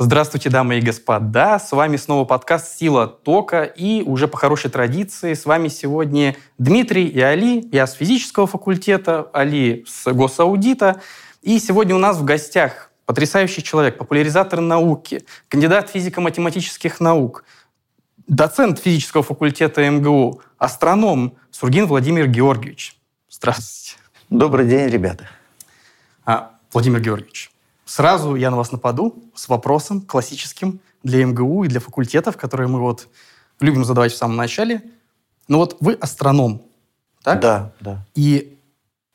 Здравствуйте, дамы и господа. С вами снова подкаст «Сила тока». И уже по хорошей традиции с вами сегодня Дмитрий и Али. Я с физического факультета, Али с госаудита. И сегодня у нас в гостях потрясающий человек, популяризатор науки, кандидат физико-математических наук, доцент физического факультета МГУ, астроном Сургин Владимир Георгиевич. Здравствуйте. Добрый день, ребята. А, Владимир Георгиевич, Сразу я на вас нападу с вопросом классическим для МГУ и для факультетов, которые мы вот любим задавать в самом начале. Но вот вы астроном, так? Да, да. И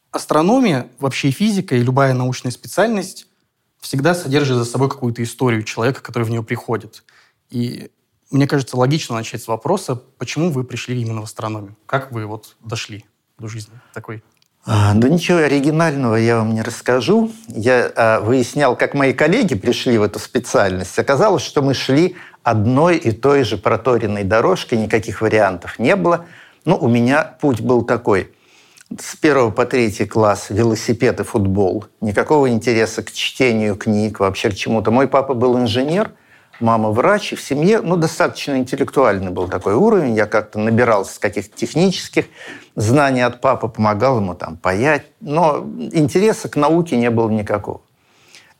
астрономия, вообще физика и любая научная специальность всегда содержит за собой какую-то историю человека, который в нее приходит. И мне кажется, логично начать с вопроса, почему вы пришли именно в астрономию? Как вы вот дошли до жизни такой? А, да ничего оригинального я вам не расскажу. Я а, выяснял, как мои коллеги пришли в эту специальность. Оказалось, что мы шли одной и той же проторенной дорожкой, никаких вариантов не было. Ну, у меня путь был такой. С первого по третий класс велосипед и футбол. Никакого интереса к чтению книг, вообще к чему-то. Мой папа был инженер – мама врач, и в семье ну, достаточно интеллектуальный был такой уровень. Я как-то набирался с каких-то технических знаний от папы, помогал ему там паять. Но интереса к науке не было никакого.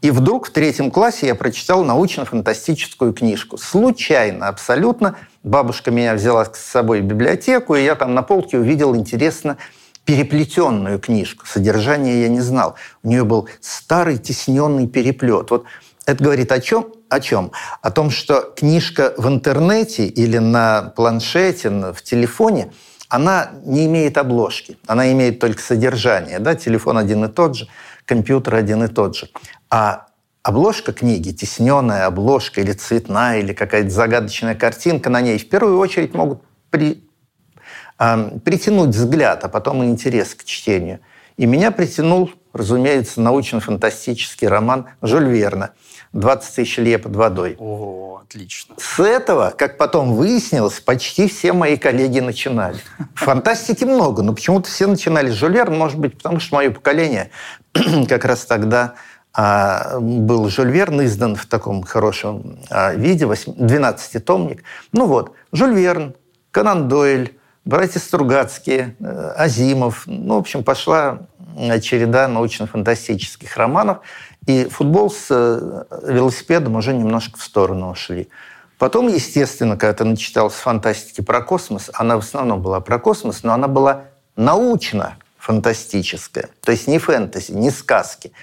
И вдруг в третьем классе я прочитал научно-фантастическую книжку. Случайно абсолютно. Бабушка меня взяла с собой в библиотеку, и я там на полке увидел интересно переплетенную книжку. Содержание я не знал. У нее был старый тесненный переплет. Вот это говорит о чем? О чем? О том, что книжка в интернете или на планшете, в телефоне, она не имеет обложки, она имеет только содержание. Да? Телефон один и тот же, компьютер один и тот же. А обложка книги, тесненная обложка или цветная, или какая-то загадочная картинка на ней, в первую очередь могут при, э, притянуть взгляд, а потом и интерес к чтению. И меня притянул, разумеется, научно-фантастический роман Жюль Верна – 20 тысяч лье под водой. О, отлично. С этого, как потом выяснилось, почти все мои коллеги начинали. Фантастики много, но почему-то все начинали с Жюль может быть, потому что мое поколение как раз тогда а, был Жюль Верн издан в таком хорошем а, виде, 12-томник. Ну вот, Жюль Верн, Конан Дойль, братья Стругацкие, э, Азимов. Ну, в общем, пошла череда научно-фантастических романов. И футбол с э, велосипедом уже немножко в сторону ушли. Потом, естественно, когда ты начитался фантастики про космос, она в основном была про космос, но она была научно-фантастическая. То есть не фэнтези, не сказки,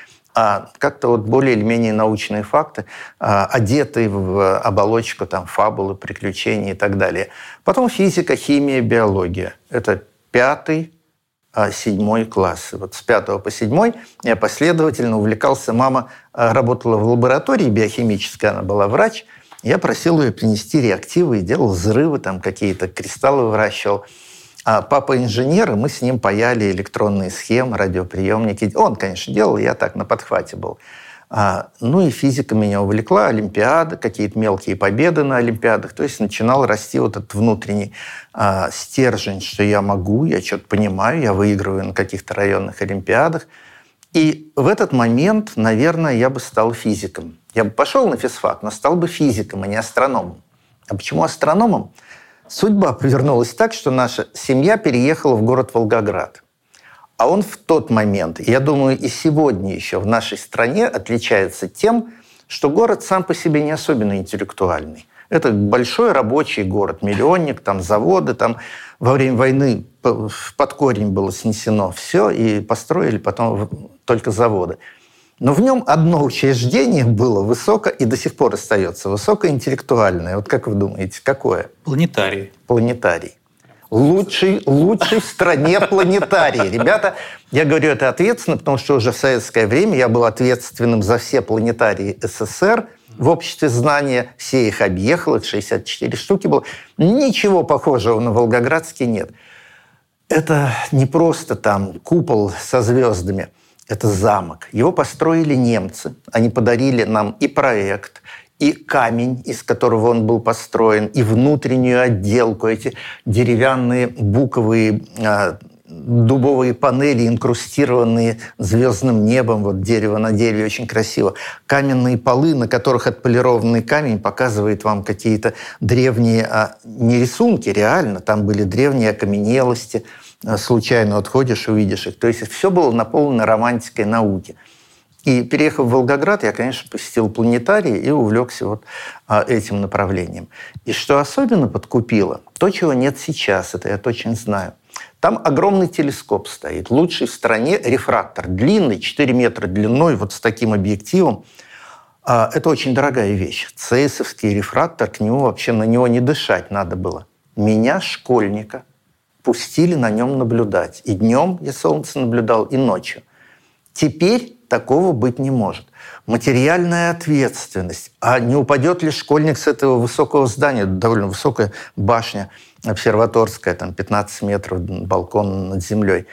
а как-то вот более или менее научные факты, а, одетые в оболочку там, фабулы, приключений и так далее. Потом физика, химия, биология. Это пятый, а, седьмой класс. Вот с пятого по седьмой я последовательно увлекался. Мама а, работала в лаборатории биохимической, она была врач. Я просил ее принести реактивы и делал взрывы, там какие-то кристаллы выращивал. А папа инженер, и мы с ним паяли электронные схемы, радиоприемники. Он, конечно, делал, я так на подхвате был. А, ну и физика меня увлекла, Олимпиады, какие-то мелкие победы на Олимпиадах. То есть начинал расти вот этот внутренний а, стержень, что я могу, я что-то понимаю, я выигрываю на каких-то районных Олимпиадах. И в этот момент, наверное, я бы стал физиком. Я бы пошел на физфак, но стал бы физиком, а не астрономом. А почему астрономом? Судьба повернулась так, что наша семья переехала в город Волгоград – а он в тот момент, я думаю, и сегодня еще в нашей стране отличается тем, что город сам по себе не особенно интеллектуальный. Это большой рабочий город, миллионник, там заводы, там во время войны под корень было снесено все, и построили потом только заводы. Но в нем одно учреждение было высоко и до сих пор остается высокоинтеллектуальное. Вот как вы думаете, какое? Планетарий. Планетарий лучший, лучший в стране планетарий. Ребята, я говорю это ответственно, потому что уже в советское время я был ответственным за все планетарии СССР в обществе знания. Все их объехал, их 64 штуки было. Ничего похожего на Волгоградский нет. Это не просто там купол со звездами. Это замок. Его построили немцы. Они подарили нам и проект, и камень, из которого он был построен, и внутреннюю отделку, эти деревянные буковые а, дубовые панели, инкрустированные звездным небом, вот дерево на дереве, очень красиво. Каменные полы, на которых отполированный камень показывает вам какие-то древние, а не рисунки, реально, там были древние окаменелости, случайно отходишь, увидишь их. То есть все было наполнено романтикой науки. И переехав в Волгоград, я, конечно, посетил планетарий и увлекся вот а, этим направлением. И что особенно подкупило, то, чего нет сейчас, это я точно знаю. Там огромный телескоп стоит, лучший в стране рефрактор, длинный, 4 метра длиной, вот с таким объективом. А, это очень дорогая вещь. ЦСовский рефрактор, к нему вообще на него не дышать надо было. Меня, школьника, пустили на нем наблюдать. И днем я солнце наблюдал, и ночью. Теперь такого быть не может. Материальная ответственность. А не упадет ли школьник с этого высокого здания? Довольно высокая башня обсерваторская, там 15 метров, балкон над землей.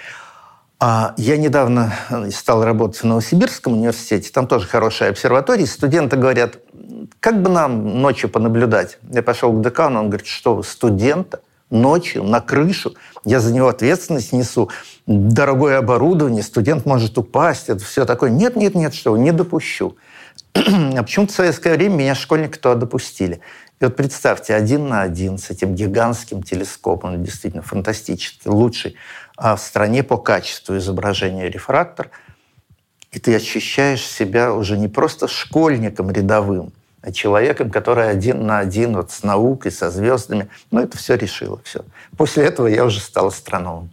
А я недавно стал работать в Новосибирском университете, там тоже хорошая обсерватория. Студенты говорят, как бы нам ночью понаблюдать? Я пошел к декану, он говорит, что студента? Ночью на крышу, я за него ответственность несу, дорогое оборудование, студент может упасть, это все такое. Нет, нет, нет, что не допущу. а почему-то в советское время меня школьники туда допустили. И вот представьте, один на один с этим гигантским телескопом, действительно фантастический, лучший а в стране по качеству изображения рефрактор, и ты ощущаешь себя уже не просто школьником рядовым, человеком, который один на один вот с наукой, со звездами. Ну, это все решило. Все. После этого я уже стал астрономом.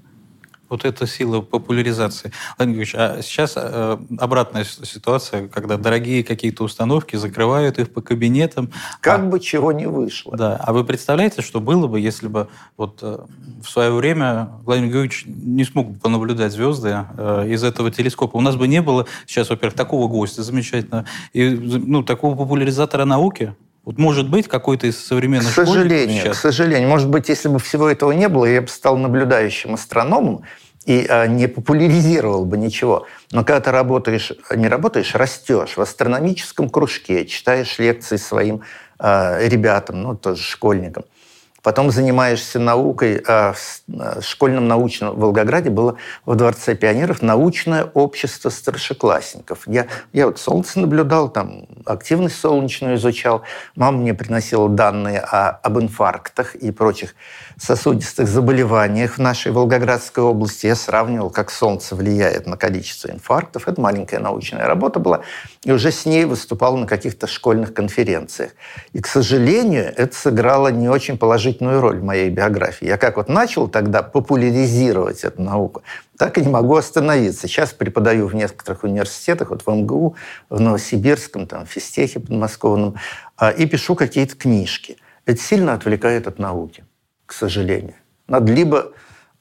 Вот это сила популяризации. Владимир Ильич, а сейчас э, обратная ситуация, когда дорогие какие-то установки закрывают их по кабинетам. Как а, бы чего не вышло. Да. А вы представляете, что было бы, если бы вот э, в свое время Владимир Георгиевич не смог бы понаблюдать звезды э, из этого телескопа? У нас бы не было сейчас, во-первых, такого гостя замечательного, и ну, такого популяризатора науки, вот может быть какой-то из современных К сожалению, сейчас? к сожалению. Может быть, если бы всего этого не было, я бы стал наблюдающим астрономом и а, не популяризировал бы ничего. Но когда ты работаешь, не работаешь, растешь в астрономическом кружке, читаешь лекции своим а, ребятам, ну, тоже школьникам, Потом занимаешься наукой. А в школьном научном в Волгограде было в Дворце пионеров научное общество старшеклассников. Я, я вот солнце наблюдал, там активность солнечную изучал. Мама мне приносила данные о, об инфарктах и прочих сосудистых заболеваниях в нашей Волгоградской области. Я сравнивал, как солнце влияет на количество инфарктов. Это маленькая научная работа была. И уже с ней выступал на каких-то школьных конференциях. И, к сожалению, это сыграло не очень положительную роль в моей биографии. Я как вот начал тогда популяризировать эту науку, так и не могу остановиться. Сейчас преподаю в нескольких университетах, вот в МГУ, в Новосибирском, там, в физтехе подмосковном, а, и пишу какие-то книжки. Это сильно отвлекает от науки сожалению. Надо либо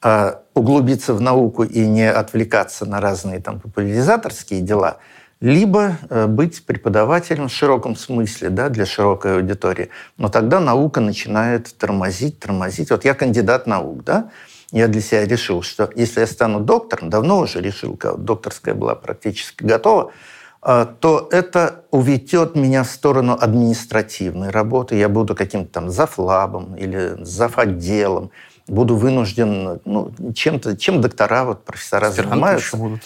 э, углубиться в науку и не отвлекаться на разные там популяризаторские дела, либо э, быть преподавателем в широком смысле да, для широкой аудитории. Но тогда наука начинает тормозить, тормозить. Вот я кандидат наук, да, я для себя решил, что если я стану доктором, давно уже решил, когда докторская была практически готова, то это уведет меня в сторону административной работы. Я буду каким-то там зафлабом или зафотделом. Буду вынужден, ну, чем-то, чем доктора, вот профессора занимаются. Будут.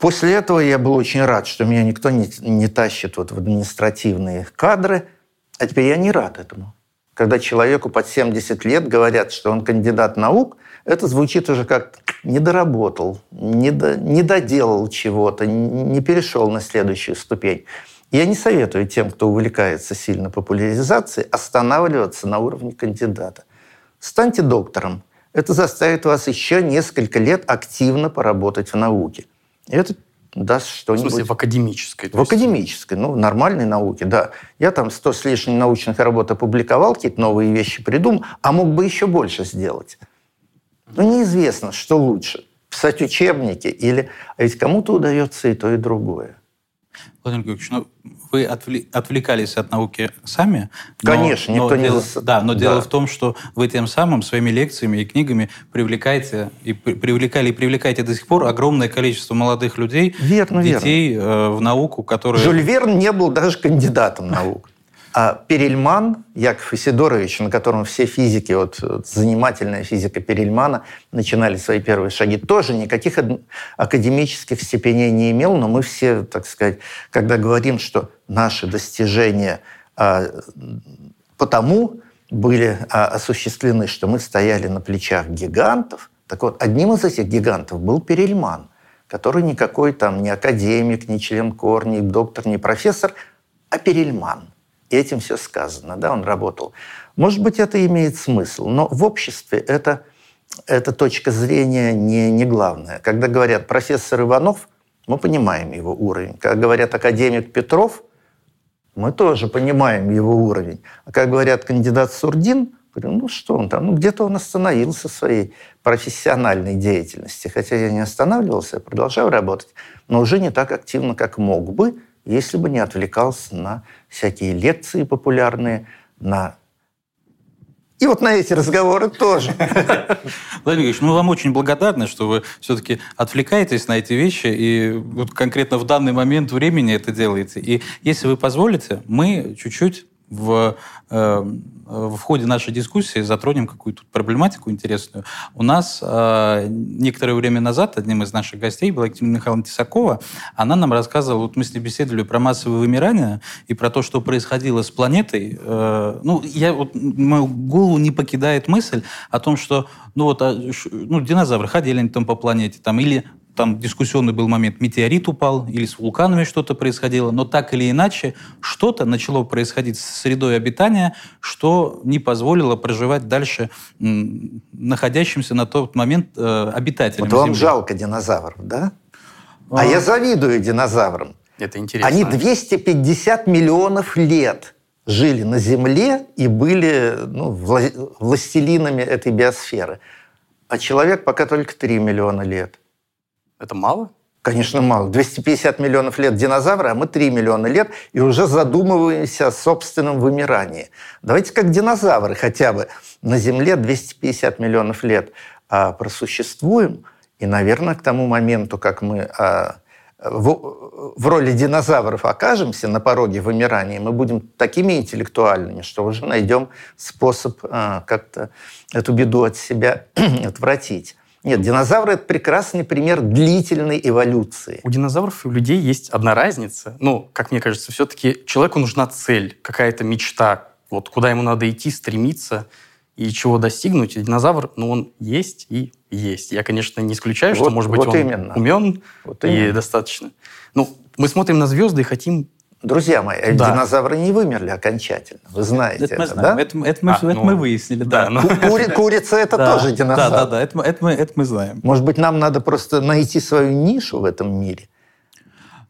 После этого я был очень рад, что меня никто не, не тащит вот в административные кадры. А теперь я не рад этому. Когда человеку под 70 лет говорят, что он кандидат наук, это звучит уже как не доработал, не, до, не доделал чего-то, не перешел на следующую ступень. Я не советую тем, кто увлекается сильно популяризацией, останавливаться на уровне кандидата. Станьте доктором. Это заставит вас еще несколько лет активно поработать в науке. И это даст что-нибудь... В смысле, в академической? В академической, ну, в нормальной науке, да. Я там сто с лишним научных работ опубликовал, какие-то новые вещи придумал, а мог бы еще больше сделать. Ну, неизвестно, что лучше. Писать учебники или... А ведь кому-то удается и то, и другое. Владимир Георгиевич, ну, вы отвлекались от науки сами. Но, Конечно, никто но не... Дело, да, но да. дело в том, что вы тем самым своими лекциями и книгами привлекаете и привлекали и привлекаете до сих пор огромное количество молодых людей, верно, детей верно. Э, в науку, которые... Жюль Верн не был даже кандидатом наук. А Перельман, Яков Исидорович, на котором все физики, вот, вот занимательная физика Перельмана, начинали свои первые шаги, тоже никаких академических степеней не имел, но мы все, так сказать, когда говорим, что наши достижения а, потому были а, осуществлены, что мы стояли на плечах гигантов, так вот, одним из этих гигантов был Перельман, который никакой там не академик, не член КОР, не доктор, не профессор, а Перельман – этим все сказано, да, он работал. Может быть, это имеет смысл, но в обществе это, эта точка зрения не, не главная. Когда говорят профессор Иванов, мы понимаем его уровень. Когда говорят академик Петров, мы тоже понимаем его уровень. А как говорят кандидат Сурдин, говорю, ну что он там, ну где-то он остановился в своей профессиональной деятельности. Хотя я не останавливался, я продолжаю работать, но уже не так активно, как мог бы, если бы не отвлекался на всякие лекции популярные, на и вот на эти разговоры тоже. Владимир Ильич, мы вам очень благодарны, что вы все-таки отвлекаетесь на эти вещи и вот конкретно в данный момент времени это делаете. И если вы позволите, мы чуть-чуть в, э, в ходе нашей дискуссии затронем какую-то проблематику интересную. У нас э, некоторое время назад одним из наших гостей была Екатерина Михайловна Тесакова. Она нам рассказывала, вот мы с ней беседовали про массовое вымирание и про то, что происходило с планетой. Э, ну, я, вот, мою голову не покидает мысль о том, что ну, вот, а, ну, динозавры ходили они там по планете, там, или там дискуссионный был момент, метеорит упал или с вулканами что-то происходило, но так или иначе что-то начало происходить с средой обитания, что не позволило проживать дальше находящимся на тот момент э, обитателям Вот вам Земли. жалко динозавров, да? А, а я завидую динозаврам. Это интересно. Они 250 миллионов лет жили на Земле и были ну, властелинами этой биосферы. А человек пока только 3 миллиона лет. Это мало? Конечно, мало. 250 миллионов лет динозавра, а мы 3 миллиона лет, и уже задумываемся о собственном вымирании. Давайте как динозавры хотя бы на Земле 250 миллионов лет а, просуществуем, и, наверное, к тому моменту, как мы а, в, в роли динозавров окажемся на пороге вымирания, мы будем такими интеллектуальными, что уже найдем способ а, как-то эту беду от себя отвратить. Нет, динозавры – это прекрасный пример длительной эволюции. У динозавров и у людей есть одна разница. Ну, как мне кажется, все-таки человеку нужна цель, какая-то мечта, вот куда ему надо идти, стремиться и чего достигнуть. И динозавр, ну, он есть и есть. Я, конечно, не исключаю, вот, что, может быть, вот он именно. умен вот и достаточно. Ну, мы смотрим на звезды и хотим Друзья мои, да. динозавры не вымерли окончательно. Вы знаете это, мы это знаем. да? Это, это, мы, а, это ну, мы выяснили, да. да ну. Кури, курица – это да, тоже динозавр. Да, да, да, это, это, мы, это мы знаем. Может быть, нам надо просто найти свою нишу в этом мире –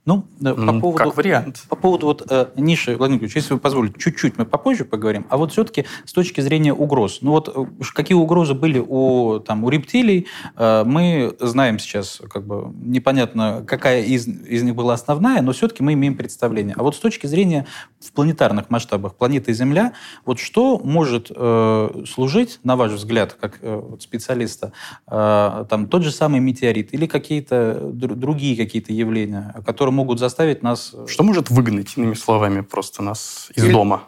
ну, по поводу, как вариант. По поводу вот, э, ниши, Владимир Ильич, если вы позволите, чуть-чуть мы попозже поговорим, а вот все-таки с точки зрения угроз. Ну вот э, какие угрозы были у, там, у рептилий, э, мы знаем сейчас, как бы непонятно, какая из, из них была основная, но все-таки мы имеем представление. А вот с точки зрения в планетарных масштабах планеты Земля, вот что может э, служить, на ваш взгляд, как э, специалиста, э, там тот же самый метеорит или какие-то другие какие-то явления, которые которые могут заставить нас... Э, Что может выгнать, иными словами, просто нас из или, дома?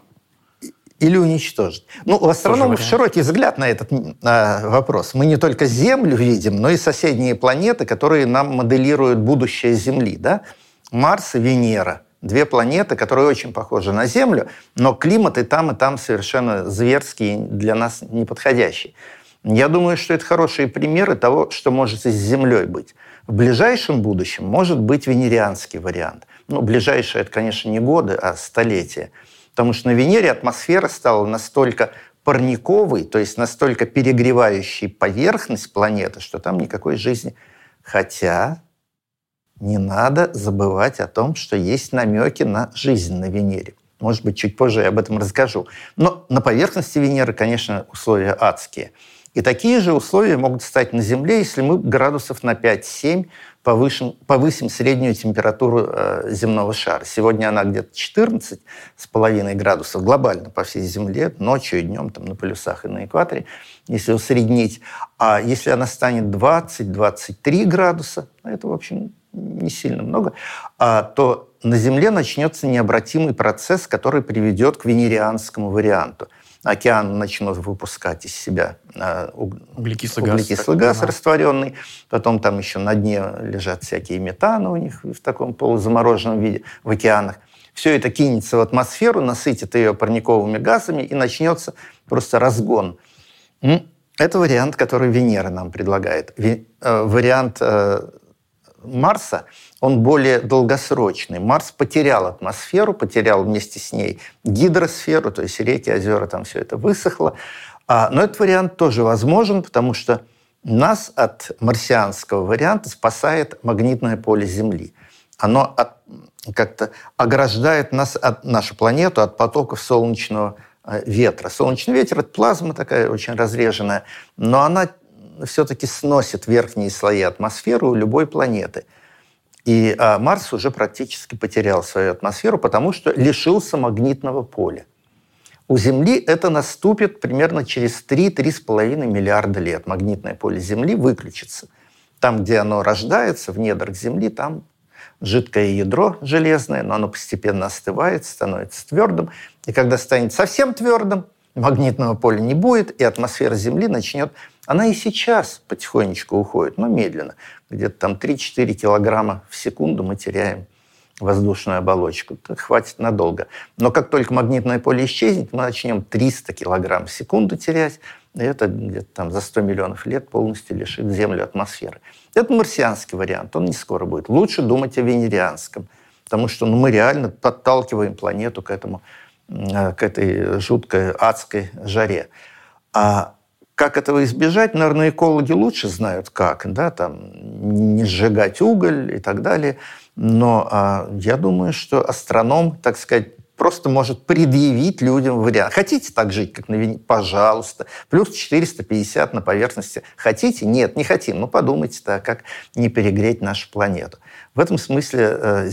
Или уничтожить. Ну, в основном широкий взгляд на этот э, вопрос. Мы не только Землю видим, но и соседние планеты, которые нам моделируют будущее Земли. Да? Марс и Венера – две планеты, которые очень похожи на Землю, но климат и там, и там совершенно зверский, для нас неподходящий. Я думаю, что это хорошие примеры того, что может и с Землей быть. В ближайшем будущем может быть венерианский вариант. Ну, ближайшее, это, конечно, не годы, а столетия. Потому что на Венере атмосфера стала настолько парниковой, то есть настолько перегревающей поверхность планеты, что там никакой жизни. Хотя не надо забывать о том, что есть намеки на жизнь на Венере. Может быть, чуть позже я об этом расскажу. Но на поверхности Венеры, конечно, условия адские – и такие же условия могут стать на Земле, если мы градусов на 5-7 повысим, повысим среднюю температуру э, земного шара. Сегодня она где-то 14 с половиной градусов глобально по всей Земле, ночью и днем там, на полюсах и на экваторе, если усреднить. А если она станет 20-23 градуса, это, в общем, не сильно много, а, то на Земле начнется необратимый процесс, который приведет к венерианскому варианту. Океан начнут выпускать из себя э, углекислый газ, углекислый газ ага. растворенный. Потом там еще на дне лежат всякие метаны у них в таком полузамороженном виде в океанах. Все это кинется в атмосферу, насытит ее парниковыми газами и начнется просто разгон. Это вариант, который Венера нам предлагает. Э, вариант э, Марса, он более долгосрочный. Марс потерял атмосферу, потерял вместе с ней гидросферу, то есть реки, озера, там все это высохло. А, но этот вариант тоже возможен, потому что нас от марсианского варианта спасает магнитное поле Земли. Оно как-то ограждает нас, от, нашу планету от потоков солнечного э, ветра. Солнечный ветер – это плазма такая очень разреженная, но она все-таки сносит верхние слои атмосферы любой планеты. И а, Марс уже практически потерял свою атмосферу, потому что лишился магнитного поля. У Земли это наступит примерно через 3-3,5 миллиарда лет. Магнитное поле Земли выключится. Там, где оно рождается, в недрах Земли, там жидкое ядро железное, но оно постепенно остывает, становится твердым. И когда станет совсем твердым, магнитного поля не будет, и атмосфера Земли начнет она и сейчас потихонечку уходит, но медленно. Где-то там 3-4 килограмма в секунду мы теряем воздушную оболочку. Это хватит надолго. Но как только магнитное поле исчезнет, мы начнем 300 килограмм в секунду терять, и это где-то там за 100 миллионов лет полностью лишит Землю атмосферы. Это марсианский вариант, он не скоро будет. Лучше думать о венерианском, потому что ну, мы реально подталкиваем планету к этому, э, к этой жуткой адской жаре. А как этого избежать, наверное, экологи лучше знают как, да, там, не сжигать уголь и так далее. Но а, я думаю, что астроном, так сказать, просто может предъявить людям вариант. Хотите так жить, как на Вене? Пожалуйста. Плюс 450 на поверхности. Хотите? Нет, не хотим. Ну, подумайте так, как не перегреть нашу планету. В этом смысле э,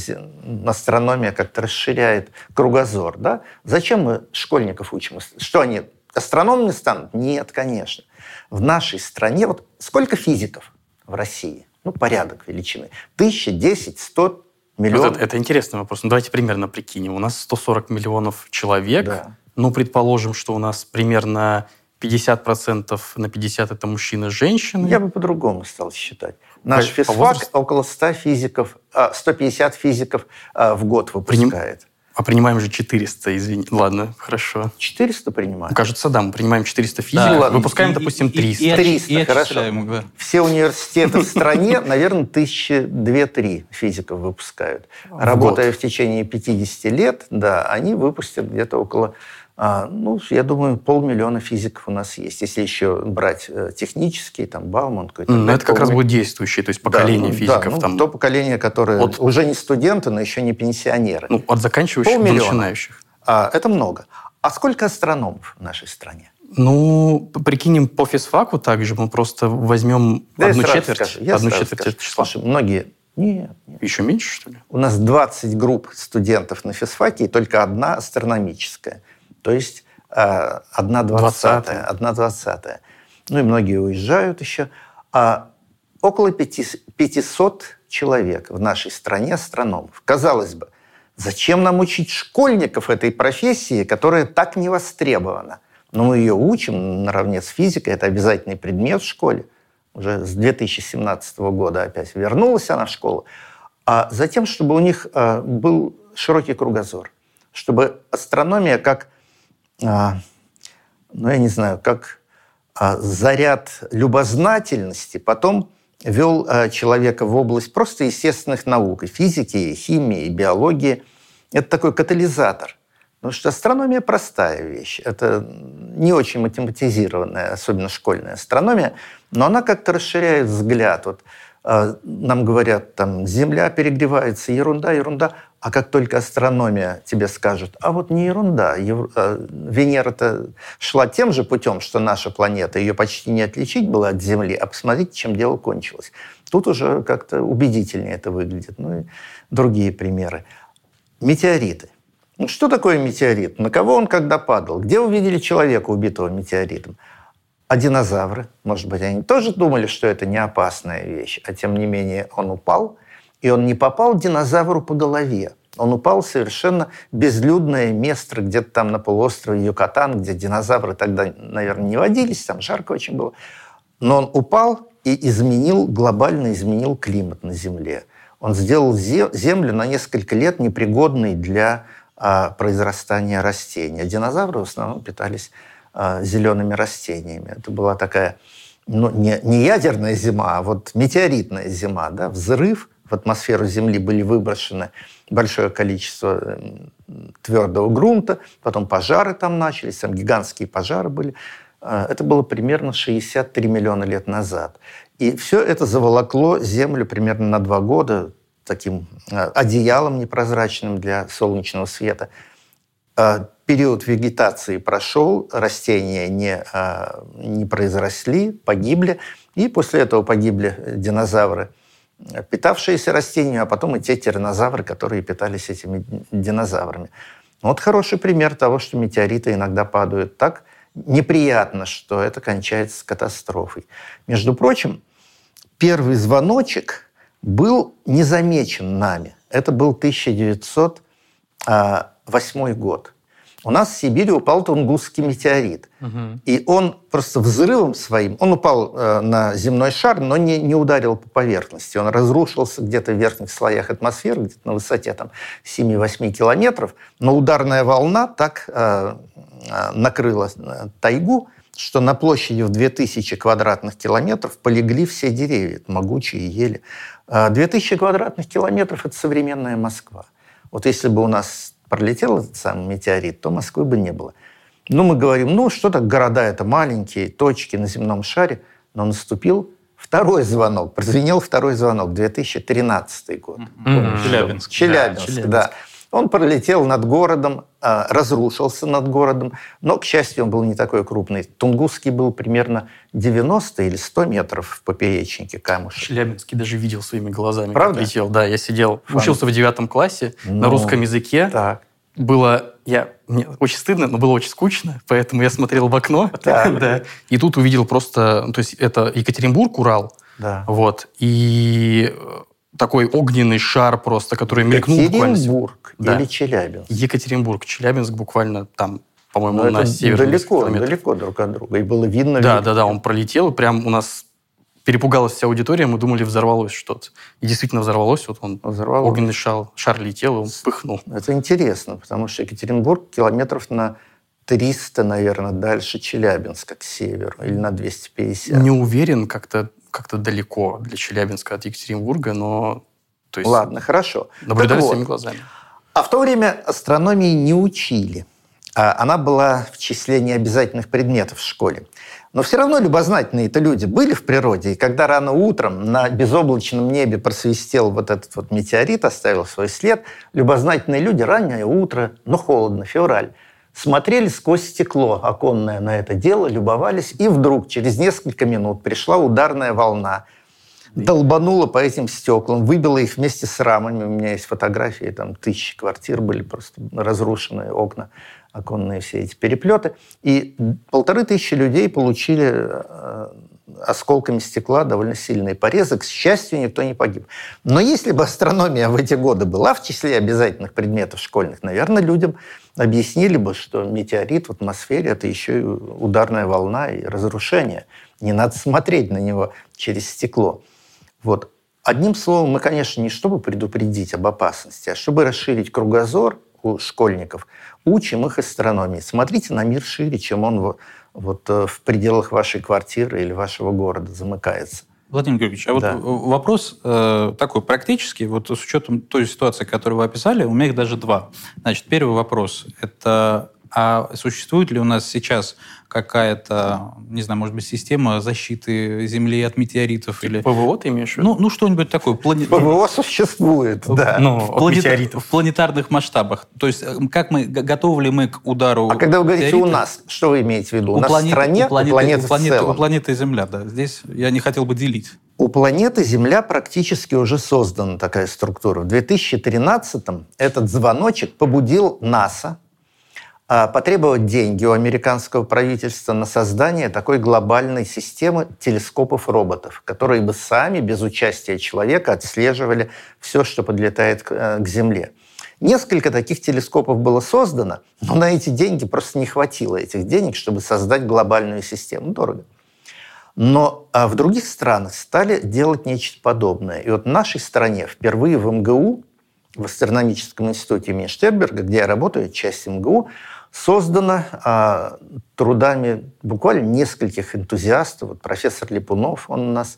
астрономия как-то расширяет кругозор. Да? Зачем мы школьников учим? Что они Астрономами станут? Нет, конечно. В нашей стране, вот сколько физиков в России? Ну, порядок величины. Тысяча, десять, сто миллионов. Вот это, это интересный вопрос. Ну, давайте примерно прикинем. У нас 140 миллионов человек. Да. Ну, предположим, что у нас примерно 50% на 50 это мужчины женщины. Я бы по-другому стал считать. Наш по, физфак по возрасту? около 100 физиков, 150 а, физиков а, в год выпускает. А принимаем же 400, извини. Ладно, хорошо. 400 принимаем? Кажется, да, мы принимаем 400 физиков, да. выпускаем, и, допустим, 300. И, и, 300, и, хорошо. Да. Все университеты в стране, наверное, тысячи две-три физиков выпускают. Работая в течение 50 лет, да, они выпустят где-то около ну, я думаю, полмиллиона физиков у нас есть. Если еще брать э, технические, там, Бауман какой-то. Ну, это как раз будет действующее, то есть поколение да, физиков. Да, ну, там... То поколение, которое от... уже не студенты, но еще не пенсионеры. Ну, от заканчивающих до начинающих. А, это много. А сколько астрономов в нашей стране? Ну, прикинем по физфаку также, мы просто возьмем да одну четверть. Скажу, я одну четверть скажу. числа. Слушай, многие нет, нет. Еще меньше, что ли? У нас 20 групп студентов на физфаке и только одна астрономическая. То есть э, одна двадцатая. Одна двадцатая. Ну и многие уезжают еще. А около 500 человек в нашей стране астрономов. Казалось бы, зачем нам учить школьников этой профессии, которая так не востребована? Но мы ее учим наравне с физикой, это обязательный предмет в школе. Уже с 2017 года опять вернулась она в школу. А затем, чтобы у них э, был широкий кругозор, чтобы астрономия как а, ну, я не знаю, как а, заряд любознательности потом вел а, человека в область просто естественных наук, и физики, и химии, и биологии. Это такой катализатор. Потому что астрономия простая вещь. Это не очень математизированная, особенно школьная астрономия, но она как-то расширяет взгляд. Вот нам говорят, там, Земля перегревается, ерунда, ерунда. А как только астрономия тебе скажет, а вот не ерунда, а, Венера-то шла тем же путем, что наша планета, ее почти не отличить было от Земли, а посмотрите, чем дело кончилось. Тут уже как-то убедительнее это выглядит. Ну и другие примеры. Метеориты. Ну, что такое метеорит? На кого он когда падал? Где увидели человека, убитого метеоритом? А динозавры? Может быть, они тоже думали, что это не опасная вещь, а тем не менее он упал – и он не попал динозавру по голове. Он упал в совершенно безлюдное место, где-то там на полуострове Юкатан, где динозавры тогда, наверное, не водились, там жарко очень было. Но он упал и изменил, глобально изменил климат на Земле. Он сделал Землю на несколько лет непригодной для а, произрастания растений. А динозавры в основном питались зелеными растениями. Это была такая ну, не, не ядерная зима, а вот метеоритная зима. Да? Взрыв, в атмосферу Земли были выброшены большое количество твердого грунта, потом пожары там начались, там гигантские пожары были. А, это было примерно 63 миллиона лет назад. И все это заволокло Землю примерно на два года таким а, одеялом непрозрачным для солнечного света. А, период вегетации прошел, растения не, не произросли, погибли, и после этого погибли динозавры, питавшиеся растениями, а потом и те тиранозавры, которые питались этими динозаврами. Вот хороший пример того, что метеориты иногда падают так неприятно, что это кончается катастрофой. Между прочим, первый звоночек был не замечен нами. Это был 1908 год. У нас в Сибири упал Тунгусский метеорит. Угу. И он просто взрывом своим, он упал э, на земной шар, но не, не ударил по поверхности. Он разрушился где-то в верхних слоях атмосферы, где-то на высоте там, 7-8 километров. Но ударная волна так э, э накрыла э, тайгу, что на площади в 2000 квадратных километров полегли все деревья, могучие ели. 2000 квадратных километров – это современная Москва. Вот если бы у нас пролетел этот самый метеорит, то Москвы бы не было. Ну, мы говорим, ну, что так города это маленькие, точки на земном шаре, но наступил второй звонок, прозвенел второй звонок, 2013 год. Mm-hmm. Челябинск. Челябинск, да. Челябинск. да. Он пролетел над городом, а, разрушился над городом, но, к счастью, он был не такой крупный. Тунгусский был примерно 90 или 100 метров в поперечнике камушек. Челябинский даже видел своими глазами, Правда? летел. Да, я сидел, Фан. учился в девятом классе ну, на русском языке. Так. Было, я, мне очень стыдно, но было очень скучно, поэтому я смотрел в окно, да, и тут увидел просто, ну, то есть это Екатеринбург, Урал, да. вот, и такой огненный шар просто, который мелькнул буквально. Екатеринбург да. или Челябинск? Екатеринбург. Челябинск буквально там, по-моему, на севере. Далеко, далеко друг от друга. И было видно. Да, видно. да, да. Он пролетел, прям у нас перепугалась вся аудитория, мы думали, взорвалось что-то. И действительно взорвалось. Вот он, взорвалось. огненный шар, шар летел, и он вспыхнул. Это интересно, потому что Екатеринбург километров на 300, наверное, дальше Челябинска к северу, или на 250. Не уверен, как-то как-то далеко для Челябинска от Екатеринбурга, но... То есть, Ладно, хорошо. Наблюдали своими глазами. А в то время астрономии не учили. А она была в числе необязательных предметов в школе. Но все равно любознательные это люди были в природе, и когда рано утром на безоблачном небе просвистел вот этот вот метеорит, оставил свой след, любознательные люди, раннее утро, но холодно, февраль, смотрели сквозь стекло оконное на это дело, любовались, и вдруг через несколько минут пришла ударная волна, долбанула по этим стеклам, выбила их вместе с рамами. У меня есть фотографии, там тысячи квартир были просто разрушенные окна, оконные все эти переплеты. И полторы тысячи людей получили э, осколками стекла довольно сильные порезы. К счастью, никто не погиб. Но если бы астрономия в эти годы была в числе обязательных предметов школьных, наверное, людям объяснили бы, что метеорит в атмосфере – это еще и ударная волна и разрушение. Не надо смотреть на него через стекло. Вот. Одним словом, мы, конечно, не чтобы предупредить об опасности, а чтобы расширить кругозор у школьников, учим их астрономии. Смотрите на мир шире, чем он вот э, в пределах вашей квартиры или вашего города замыкается. Владимир Георгиевич, а да. вот вопрос э, такой практический, вот с учетом той ситуации, которую вы описали, у меня их даже два. Значит, первый вопрос – это а существует ли у нас сейчас какая-то, не знаю, может быть, система защиты Земли от метеоритов? Или... ПВО ты имеешь в виду? Ну, ну что-нибудь такое. Плани... ПВО существует, да. Ну, в, планет... в планетарных масштабах. То есть, э, как мы, готовы ли мы к удару А когда вы говорите «у нас», что вы имеете в виду? У, у нас планеты, в стране, у планеты, у планеты, у планеты, у планеты Земля, да. Здесь я не хотел бы делить. У планеты Земля практически уже создана такая структура. В 2013-м этот звоночек побудил НАСА, потребовать деньги у американского правительства на создание такой глобальной системы телескопов-роботов, которые бы сами, без участия человека, отслеживали все, что подлетает к, э, к Земле. Несколько таких телескопов было создано, но на эти деньги просто не хватило этих денег, чтобы создать глобальную систему. Дорого. Но а в других странах стали делать нечто подобное. И вот в нашей стране впервые в МГУ, в астрономическом институте имени Штерберга, где я работаю, часть МГУ, создана а, трудами буквально нескольких энтузиастов. Вот профессор Липунов, он у нас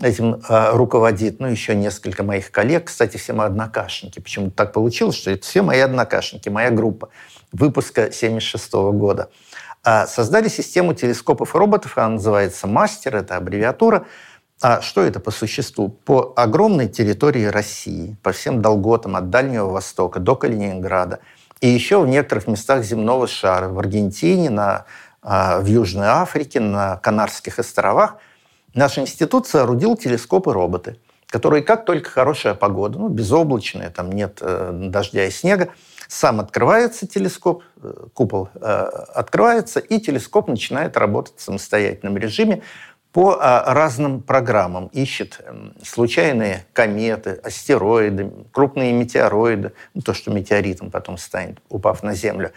этим а, руководит, ну, еще несколько моих коллег, кстати, все мои однокашники. Почему так получилось, что это все мои однокашники, моя группа выпуска 76 года. А, создали систему телескопов и роботов, она называется «Мастер», это аббревиатура. А что это по существу? По огромной территории России, по всем долготам от Дальнего Востока до Калининграда, и еще в некоторых местах земного шара, в Аргентине, на, а, в Южной Африке, на Канарских островах, наш институт соорудил телескопы-роботы, которые, как только хорошая погода, ну, безоблачная, там нет э, дождя и снега, сам открывается телескоп, э, купол э, открывается, и телескоп начинает работать в самостоятельном режиме по а, разным программам. Ищет эм, случайные кометы, астероиды, крупные метеороиды, ну, то, что метеоритом потом станет, упав на Землю,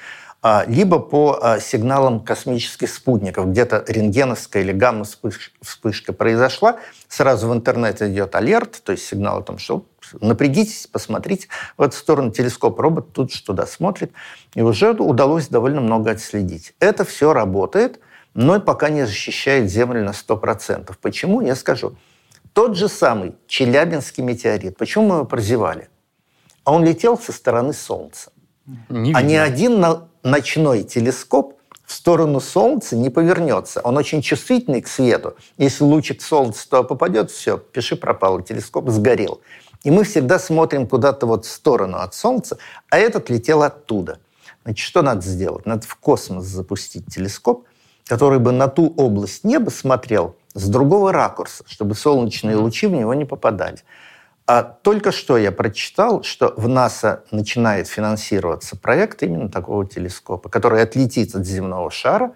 а, либо по а, сигналам космических спутников. Где-то рентгеновская или гамма-вспышка произошла, сразу в интернет идет алерт, то есть сигнал о том, что напрягитесь, посмотрите в эту сторону телескоп, робот тут туда смотрит, и уже удалось довольно много отследить. Это все работает, но пока не защищает Землю на 100%. Почему? Я скажу. Тот же самый Челябинский метеорит, почему мы его прозевали? А он летел со стороны Солнца. Не а ни один ночной телескоп в сторону Солнца не повернется. Он очень чувствительный к свету. Если лучик Солнца то попадет, все, пиши пропало, телескоп сгорел. И мы всегда смотрим куда-то вот в сторону от Солнца, а этот летел оттуда. Значит, что надо сделать? Надо в космос запустить телескоп, который бы на ту область неба смотрел с другого ракурса, чтобы солнечные лучи в него не попадали. А только что я прочитал, что в НАСА начинает финансироваться проект именно такого телескопа, который отлетит от земного шара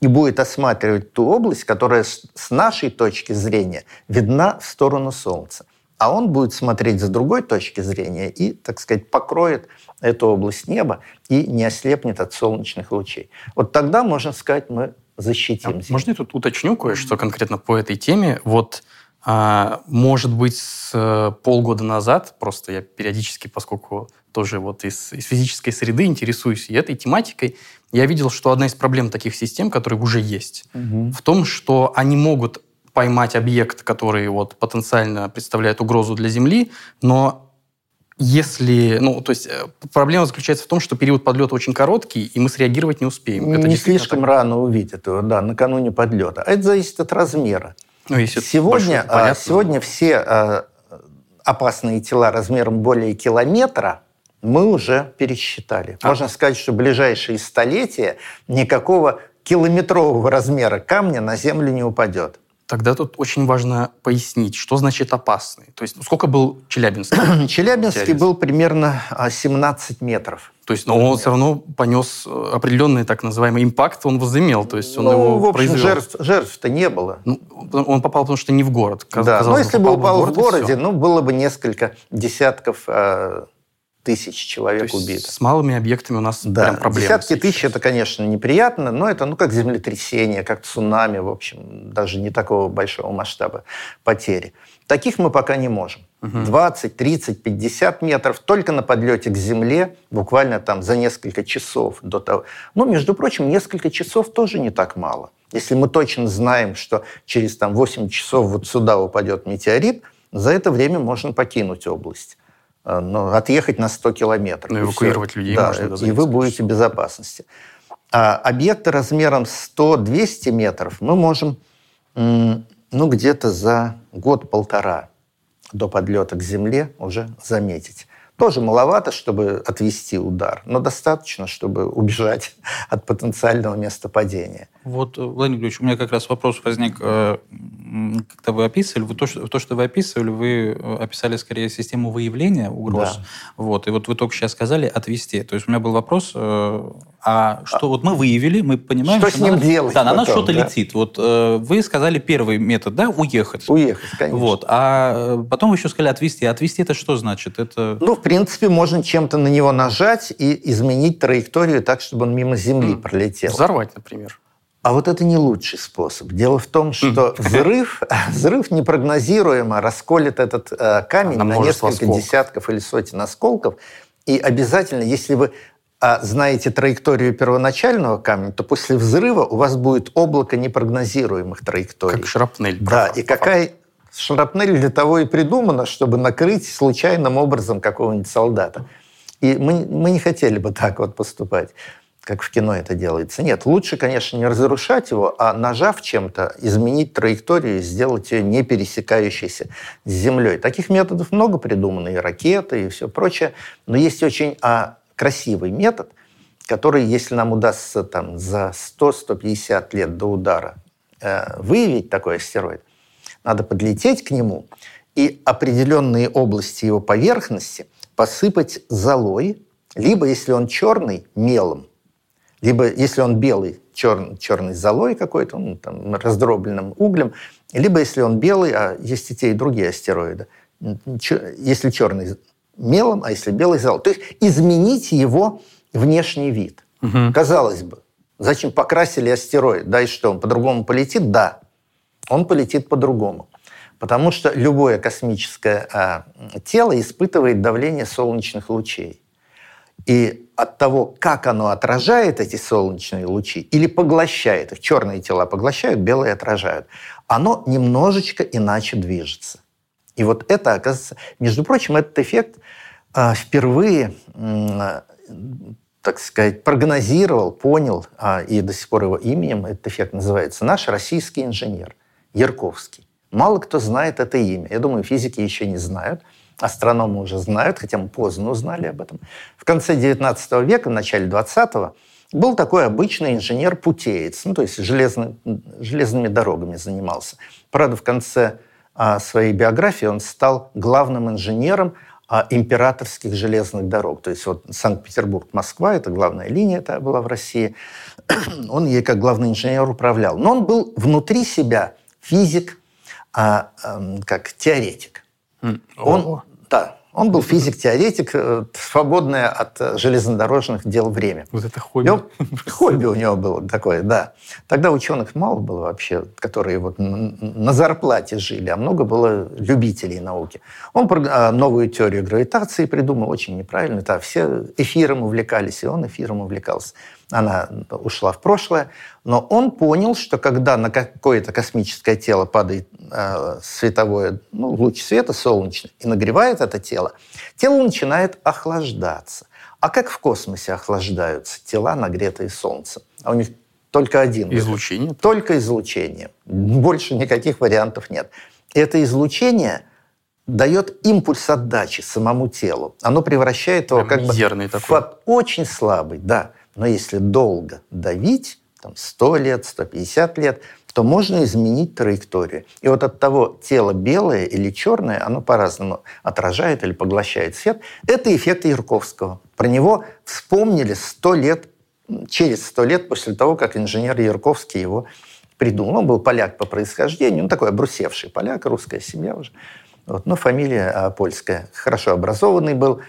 и будет осматривать ту область, которая с нашей точки зрения видна в сторону Солнца а он будет смотреть с другой точки зрения и, так сказать, покроет эту область неба и не ослепнет от солнечных лучей. Вот тогда, можно сказать, мы защитим. А можно я тут уточню кое-что конкретно по этой теме? Вот а, может быть, с э, полгода назад, просто я периодически, поскольку тоже вот из, из физической среды интересуюсь и этой тематикой, я видел, что одна из проблем таких систем, которые уже есть, угу. в том, что они могут поймать объект, который вот потенциально представляет угрозу для Земли, но если, ну, то есть э, проблема заключается в том, что период подлета очень короткий, и мы среагировать не успеем. Это не слишком так. рано увидеть его, да, накануне подлета. А это зависит от размера. Ну, если сегодня, большой, понятно. сегодня все а, опасные тела размером более километра мы уже пересчитали. А. Можно сказать, что в ближайшие столетия никакого километрового размера камня на Землю не упадет. Тогда тут очень важно пояснить, что значит опасный. То есть, ну, сколько был Челябинский? Челябинский был примерно 17 а, метров. То есть, но он все равно понес э, определенный так называемый импакт, он возымел, то есть он ну, его в общем, произвел. жертв, жертв-то не было. Ну, он попал, потому что не в город. Да, но если бы упал в, город, в городе, ну, было бы несколько десятков э, тысяч человек То убито. С малыми объектами у нас да. прям проблемы. Десятки тысяч это, конечно, неприятно, но это ну как землетрясение, как цунами, в общем, даже не такого большого масштаба потери. Таких мы пока не можем. Угу. 20, 30, 50 метров только на подлете к Земле, буквально там за несколько часов до того. Ну, между прочим, несколько часов тоже не так мало. Если мы точно знаем, что через там, 8 часов вот сюда упадет метеорит, за это время можно покинуть область. Ну, отъехать на 100 километров. Ну, эвакуировать все. людей да, можно. И вы будете в безопасности. А объекты размером 100-200 метров мы можем ну, где-то за год-полтора до подлета к Земле уже заметить. Тоже маловато, чтобы отвести удар, но достаточно, чтобы убежать от потенциального места падения. Вот, Владимир Григорьевич, у меня как раз вопрос возник. Э, когда вы описывали, вы то, что, то, что вы описывали, вы э, описали скорее систему выявления угроз. Да. Вот, и вот вы только сейчас сказали отвести. То есть у меня был вопрос, э, а что а, вот мы выявили, мы понимаем, что, что с ним надо, делать. Да, на нас что-то да? летит. Вот э, вы сказали первый метод, да, уехать. Уехать, конечно. Вот, а потом вы еще сказали отвести. Отвести это что значит? Это... Ну, в принципе, можно чем-то на него нажать и изменить траекторию так, чтобы он мимо Земли mm. пролетел. Взорвать, например. А вот это не лучший способ. Дело в том, что взрыв, взрыв непрогнозируемо расколет этот э, камень на, на несколько осколков. десятков или сотен осколков. И обязательно, если вы а, знаете траекторию первоначального камня, то после взрыва у вас будет облако непрогнозируемых траекторий. Как шрапнель. Да, и какая шрапнель для того и придумана, чтобы накрыть случайным образом какого-нибудь солдата. И мы, мы не хотели бы так вот поступать как в кино это делается. Нет, лучше, конечно, не разрушать его, а нажав чем-то, изменить траекторию, сделать ее не пересекающейся с Землей. Таких методов много придумано, и ракеты, и все прочее. Но есть очень а, красивый метод, который, если нам удастся там, за 100-150 лет до удара э, выявить такой астероид, надо подлететь к нему и определенные области его поверхности посыпать золой, либо, если он черный, мелом – либо, если он белый, черный, золой какой-то, ну, там, раздробленным углем, либо, если он белый, а есть и те, и другие астероиды, если черный мелом, а если белый золой. То есть изменить его внешний вид. Угу. Казалось бы, зачем покрасили астероид? Да и что, он по-другому полетит? Да, он полетит по-другому. Потому что любое космическое а, тело испытывает давление солнечных лучей. И от того, как оно отражает эти солнечные лучи или поглощает их, черные тела поглощают, белые отражают, оно немножечко иначе движется. И вот это, оказывается, между прочим, этот эффект впервые, э, так сказать, прогнозировал, понял, э, и до сих пор его именем этот эффект называется, наш российский инженер Ярковский. Мало кто знает это имя. Я думаю, физики еще не знают – астрономы уже знают, хотя мы поздно узнали об этом. В конце XIX века, в начале XX был такой обычный инженер-путеец, ну, то есть железный, железными дорогами занимался. Правда, в конце а, своей биографии он стал главным инженером а, императорских железных дорог. То есть вот Санкт-Петербург-Москва, это главная линия это была в России, он ей как главный инженер управлял. Но он был внутри себя физик, а, а, как теоретик. Он, да, он был физик-теоретик, э, свободное от э, железнодорожных дел время. Вот это хобби. Он, хобби у него было такое, да. Тогда ученых мало было вообще, которые вот на зарплате жили, а много было любителей науки. Он а, новую теорию гравитации придумал, очень неправильно. Да, все эфиром увлекались, и он эфиром увлекался она ушла в прошлое, но он понял, что когда на какое-то космическое тело падает э, световое, ну, луч света солнечный и нагревает это тело, тело начинает охлаждаться. А как в космосе охлаждаются тела, нагретые Солнцем? А у них только один. Излучение? Только излучение. Больше никаких вариантов нет. Это излучение дает импульс отдачи самому телу. Оно превращает его Прям как бы такой. в очень слабый, да, но если долго давить, там 100 лет, 150 лет, то можно изменить траекторию. И вот от того, тело белое или черное, оно по-разному отражает или поглощает свет. Это эффект Ярковского. Про него вспомнили 100 лет, через 100 лет после того, как инженер Ярковский его придумал. Он был поляк по происхождению, он такой обрусевший поляк, русская семья уже. Вот, но фамилия а, польская. Хорошо образованный был.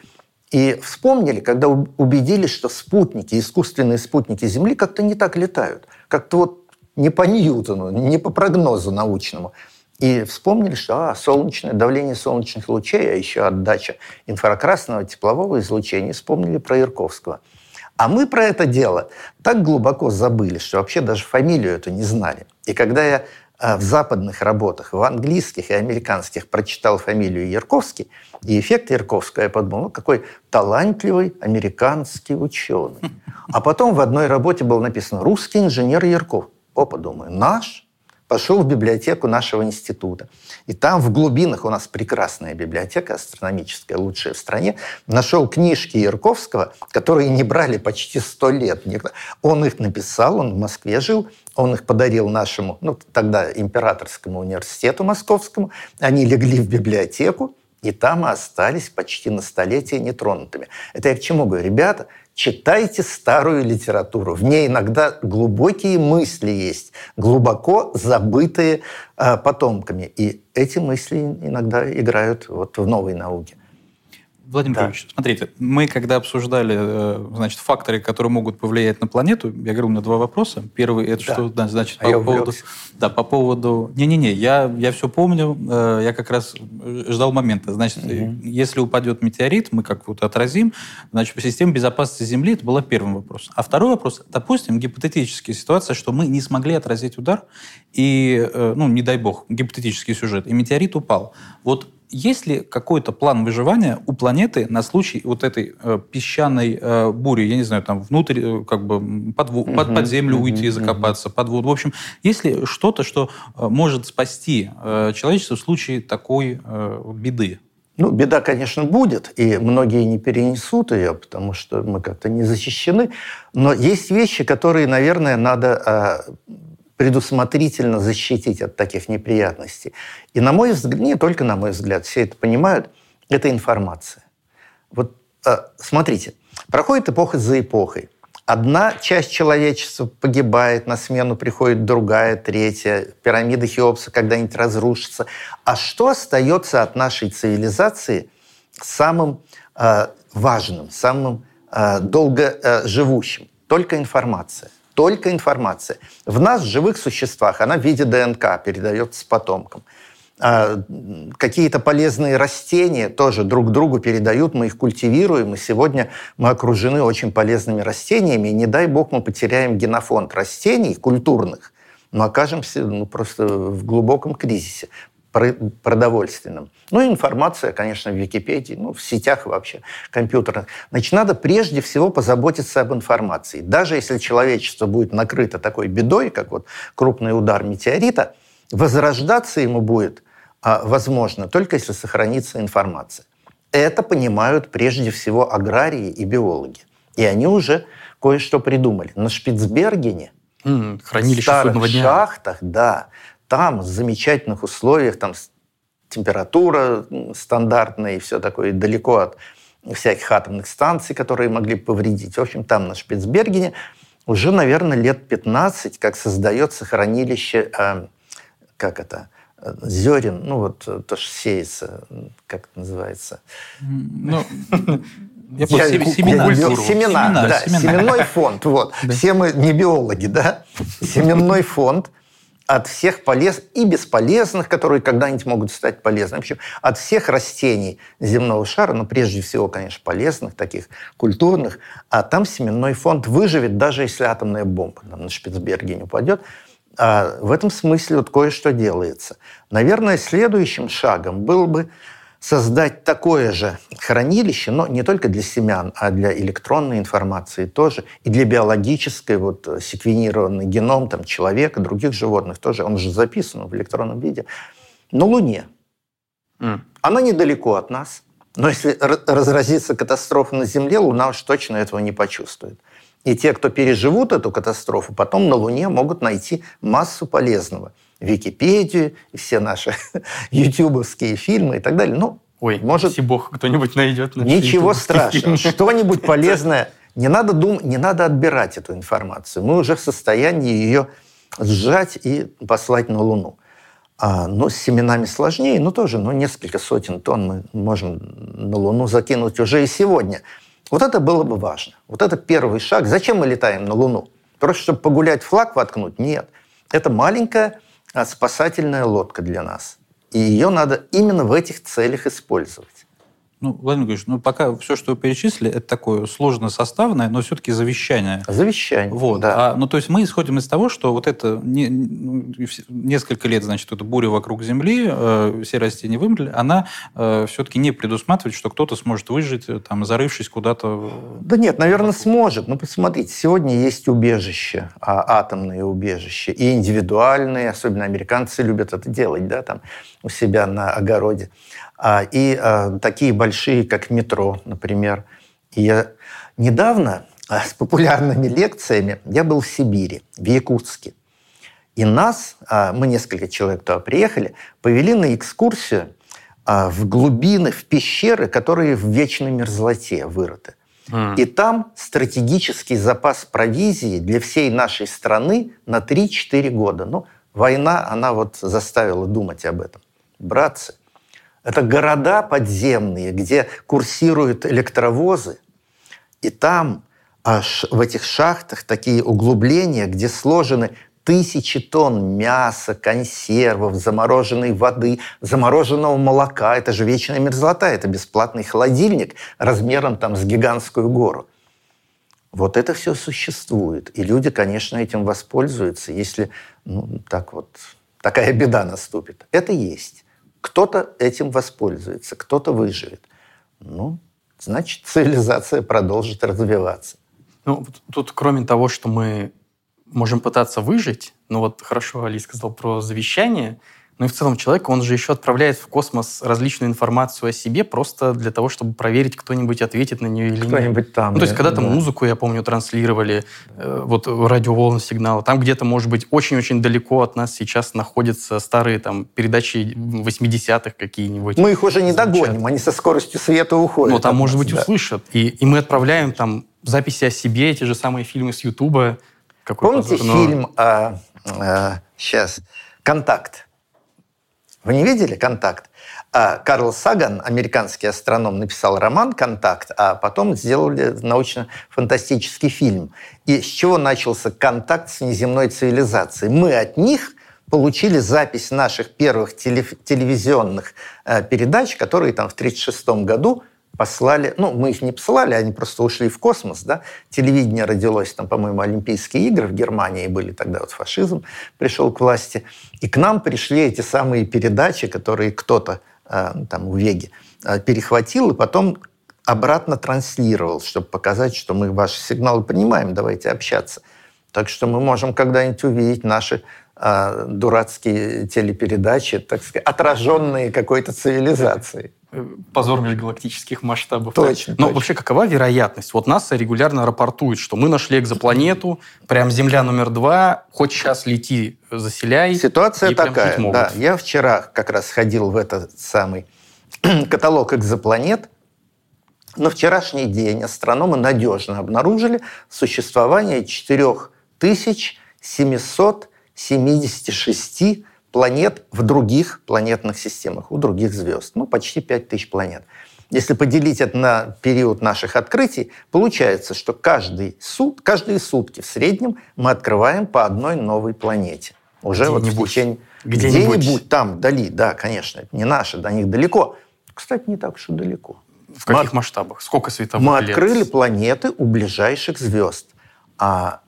И вспомнили, когда убедились, что спутники, искусственные спутники Земли как-то не так летают. Как-то вот не по Ньютону, не по прогнозу научному. И вспомнили, что а, солнечное давление солнечных лучей, а еще отдача инфракрасного теплового излучения. Вспомнили про Ирковского. А мы про это дело так глубоко забыли, что вообще даже фамилию эту не знали. И когда я в западных работах, в английских и американских прочитал фамилию Ярковский, и эффект Ярковского, я подумал, ну, какой талантливый американский ученый. А потом в одной работе было написано «Русский инженер Ярков». Опа, думаю, наш? пошел в библиотеку нашего института. И там в глубинах у нас прекрасная библиотека астрономическая, лучшая в стране. Нашел книжки Ярковского, которые не брали почти сто лет. Он их написал, он в Москве жил, он их подарил нашему, ну, тогда императорскому университету московскому. Они легли в библиотеку, и там остались почти на столетие нетронутыми. Это я к чему говорю? Ребята, читайте старую литературу. В ней иногда глубокие мысли есть, глубоко забытые э, потомками. И эти мысли иногда играют вот в новой науке. Владимир да. смотрите, мы когда обсуждали, э, значит, факторы, которые могут повлиять на планету, я говорил, у меня два вопроса. Первый, это да. что, да, значит, а по поводу... Да, по поводу... Не-не-не, я, я все помню, э, я как раз ждал момента. Значит, угу. если упадет метеорит, мы как вот отразим, значит, по системе безопасности Земли, это был первый вопрос. А второй вопрос, допустим, гипотетическая ситуация, что мы не смогли отразить удар, и, ну, не дай бог, гипотетический сюжет, и метеорит упал. Вот есть ли какой-то план выживания у планеты на случай вот этой э, песчаной э, бури? Я не знаю, там внутрь, э, как бы под, угу, под, под землю угу, уйти, закопаться, угу. под воду. В общем, есть ли что-то, что э, может спасти э, человечество в случае такой э, беды? Ну, беда, конечно, будет, и многие не перенесут ее, потому что мы как-то не защищены. Но есть вещи, которые, наверное, надо э, предусмотрительно защитить от таких неприятностей. И на мой взгляд, не только на мой взгляд, все это понимают, это информация. Вот э, смотрите, проходит эпоха за эпохой. Одна часть человечества погибает, на смену приходит другая, третья. Пирамида Хеопса когда-нибудь разрушится. А что остается от нашей цивилизации самым э, важным, самым э, долгоживущим? Только информация только информация. В нас, живых существах, она в виде ДНК передается потомкам. А какие-то полезные растения тоже друг другу передают, мы их культивируем, и сегодня мы окружены очень полезными растениями, и не дай бог мы потеряем генофонд растений культурных, но окажемся ну, просто в глубоком кризисе продовольственным. Ну и информация, конечно, в Википедии, ну, в сетях вообще компьютерных. Значит, надо прежде всего позаботиться об информации. Даже если человечество будет накрыто такой бедой, как вот крупный удар метеорита, возрождаться ему будет а, возможно только если сохранится информация. Это понимают прежде всего аграрии и биологи. И они уже кое-что придумали. На Шпицбергене, mm, хранилище в старых шахтах, да, там, в замечательных условиях, там температура стандартная и все такое, далеко от всяких атомных станций, которые могли повредить. В общем, там на Шпицбергене уже, наверное, лет 15, как создается хранилище, э, как это, зерен, ну вот то, что сеется, как это называется? Ну, я я, семена. Семена, семена, да, семена. семенной фонд. Вот. Да. Все мы не биологи, да? Семенной фонд – от всех полез и бесполезных, которые когда-нибудь могут стать полезными. В общем, от всех растений земного шара, но прежде всего, конечно, полезных, таких культурных, а там семенной фонд выживет, даже если атомная бомба там, на Шпицберге не упадет. А в этом смысле вот кое-что делается. Наверное, следующим шагом был бы создать такое же хранилище, но не только для семян, а для электронной информации тоже, и для биологической, вот секвенированный геном там, человека, других животных тоже, он же записан в электронном виде, на Луне. Mm. Она недалеко от нас, но если разразится катастрофа на Земле, Луна уж точно этого не почувствует. И те, кто переживут эту катастрофу, потом на Луне могут найти массу полезного – Википедию, все наши ютубовские фильмы и так далее. Ну, Ой, может, если бог кто-нибудь найдет. Ничего страшного. Что-нибудь полезное. Не надо, дум... не надо отбирать эту информацию. Мы уже в состоянии ее сжать и послать на Луну. А, но с семенами сложнее, но тоже ну, несколько сотен тонн мы можем на Луну закинуть уже и сегодня. Вот это было бы важно. Вот это первый шаг. Зачем мы летаем на Луну? Просто чтобы погулять флаг воткнуть? Нет. Это маленькая спасательная лодка для нас. И ее надо именно в этих целях использовать. Ну, Владимир Григорьевич, ну пока все, что вы перечислили, это такое сложно составное, но все-таки завещание. Завещание. Вот. Да. А, ну, то есть мы исходим из того, что вот это не, ну, несколько лет, значит, эта буря вокруг Земли, э, все растения вымерли, она э, все-таки не предусматривает, что кто-то сможет выжить, э, там, зарывшись куда-то. Да нет, наверное, сможет. Ну, посмотрите, сегодня есть убежища, а, атомные убежища, и индивидуальные, особенно американцы любят это делать, да, там, у себя на огороде. А, и а, такие большие, как метро, например. И недавно а, с популярными лекциями я был в Сибири, в Якутске. И нас, мы несколько человек туда приехали, повели на экскурсию в глубины, в пещеры, которые в вечной мерзлоте вырыты. Mm. И там стратегический запас провизии для всей нашей страны на 3-4 года. Ну, война, она вот заставила думать об этом. Братцы, это города подземные, где курсируют электровозы, и там аж в этих шахтах такие углубления, где сложены тысячи тонн мяса, консервов, замороженной воды, замороженного молока. Это же вечная мерзлота, это бесплатный холодильник размером там с гигантскую гору. Вот это все существует. И люди, конечно, этим воспользуются, если ну, так вот, такая беда наступит. Это есть. Кто-то этим воспользуется, кто-то выживет. Ну, значит, цивилизация продолжит развиваться. Ну, тут кроме того, что мы можем пытаться выжить, ну вот хорошо Али сказал про завещание – ну и в целом человек, он же еще отправляет в космос различную информацию о себе просто для того, чтобы проверить, кто-нибудь ответит на нее или нет. Кто-нибудь там. Ну, то есть когда-то да. музыку, я помню, транслировали, э, вот радиоволны сигнала. Там где-то, может быть, очень-очень далеко от нас сейчас находятся старые там передачи 80-х какие-нибудь. Мы их уже не звучат. догоним, они со скоростью света уходят. Ну, там, может нас, быть, да. услышат. И, и мы отправляем там записи о себе, эти же самые фильмы с Ютуба. Помните позор, но... фильм, а, а, сейчас, «Контакт»? Вы не видели «Контакт»? А Карл Саган, американский астроном, написал роман «Контакт», а потом сделали научно-фантастический фильм. И с чего начался контакт с неземной цивилизацией? Мы от них получили запись наших первых телевизионных э, передач, которые там в 1936 году послали, ну, мы их не посылали, они просто ушли в космос, да, телевидение родилось, там, по-моему, Олимпийские игры в Германии были, тогда вот фашизм пришел к власти, и к нам пришли эти самые передачи, которые кто-то э, там у Веги э, перехватил, и потом обратно транслировал, чтобы показать, что мы ваши сигналы понимаем, давайте общаться. Так что мы можем когда-нибудь увидеть наши э, дурацкие телепередачи, так сказать, отраженные какой-то цивилизацией позор межгалактических масштабов. Точно. Но точно. вообще какова вероятность? Вот НАСА регулярно рапортует, что мы нашли экзопланету, прям Земля номер два, хоть сейчас лети, заселяй. Ситуация такая, да. Я вчера как раз ходил в этот самый каталог экзопланет. На вчерашний день астрономы надежно обнаружили существование 4776 планет в других планетных системах, у других звезд. Ну, почти 5000 планет. Если поделить это на период наших открытий, получается, что каждый сут, каждые сутки в среднем мы открываем по одной новой планете. Уже вот в течение... Где-нибудь. Где-нибудь там, вдали, да, конечно, это не наши, до них далеко. Кстати, не так уж и далеко. В каких мы, масштабах? Сколько световых Мы лет? открыли планеты у ближайших звезд. А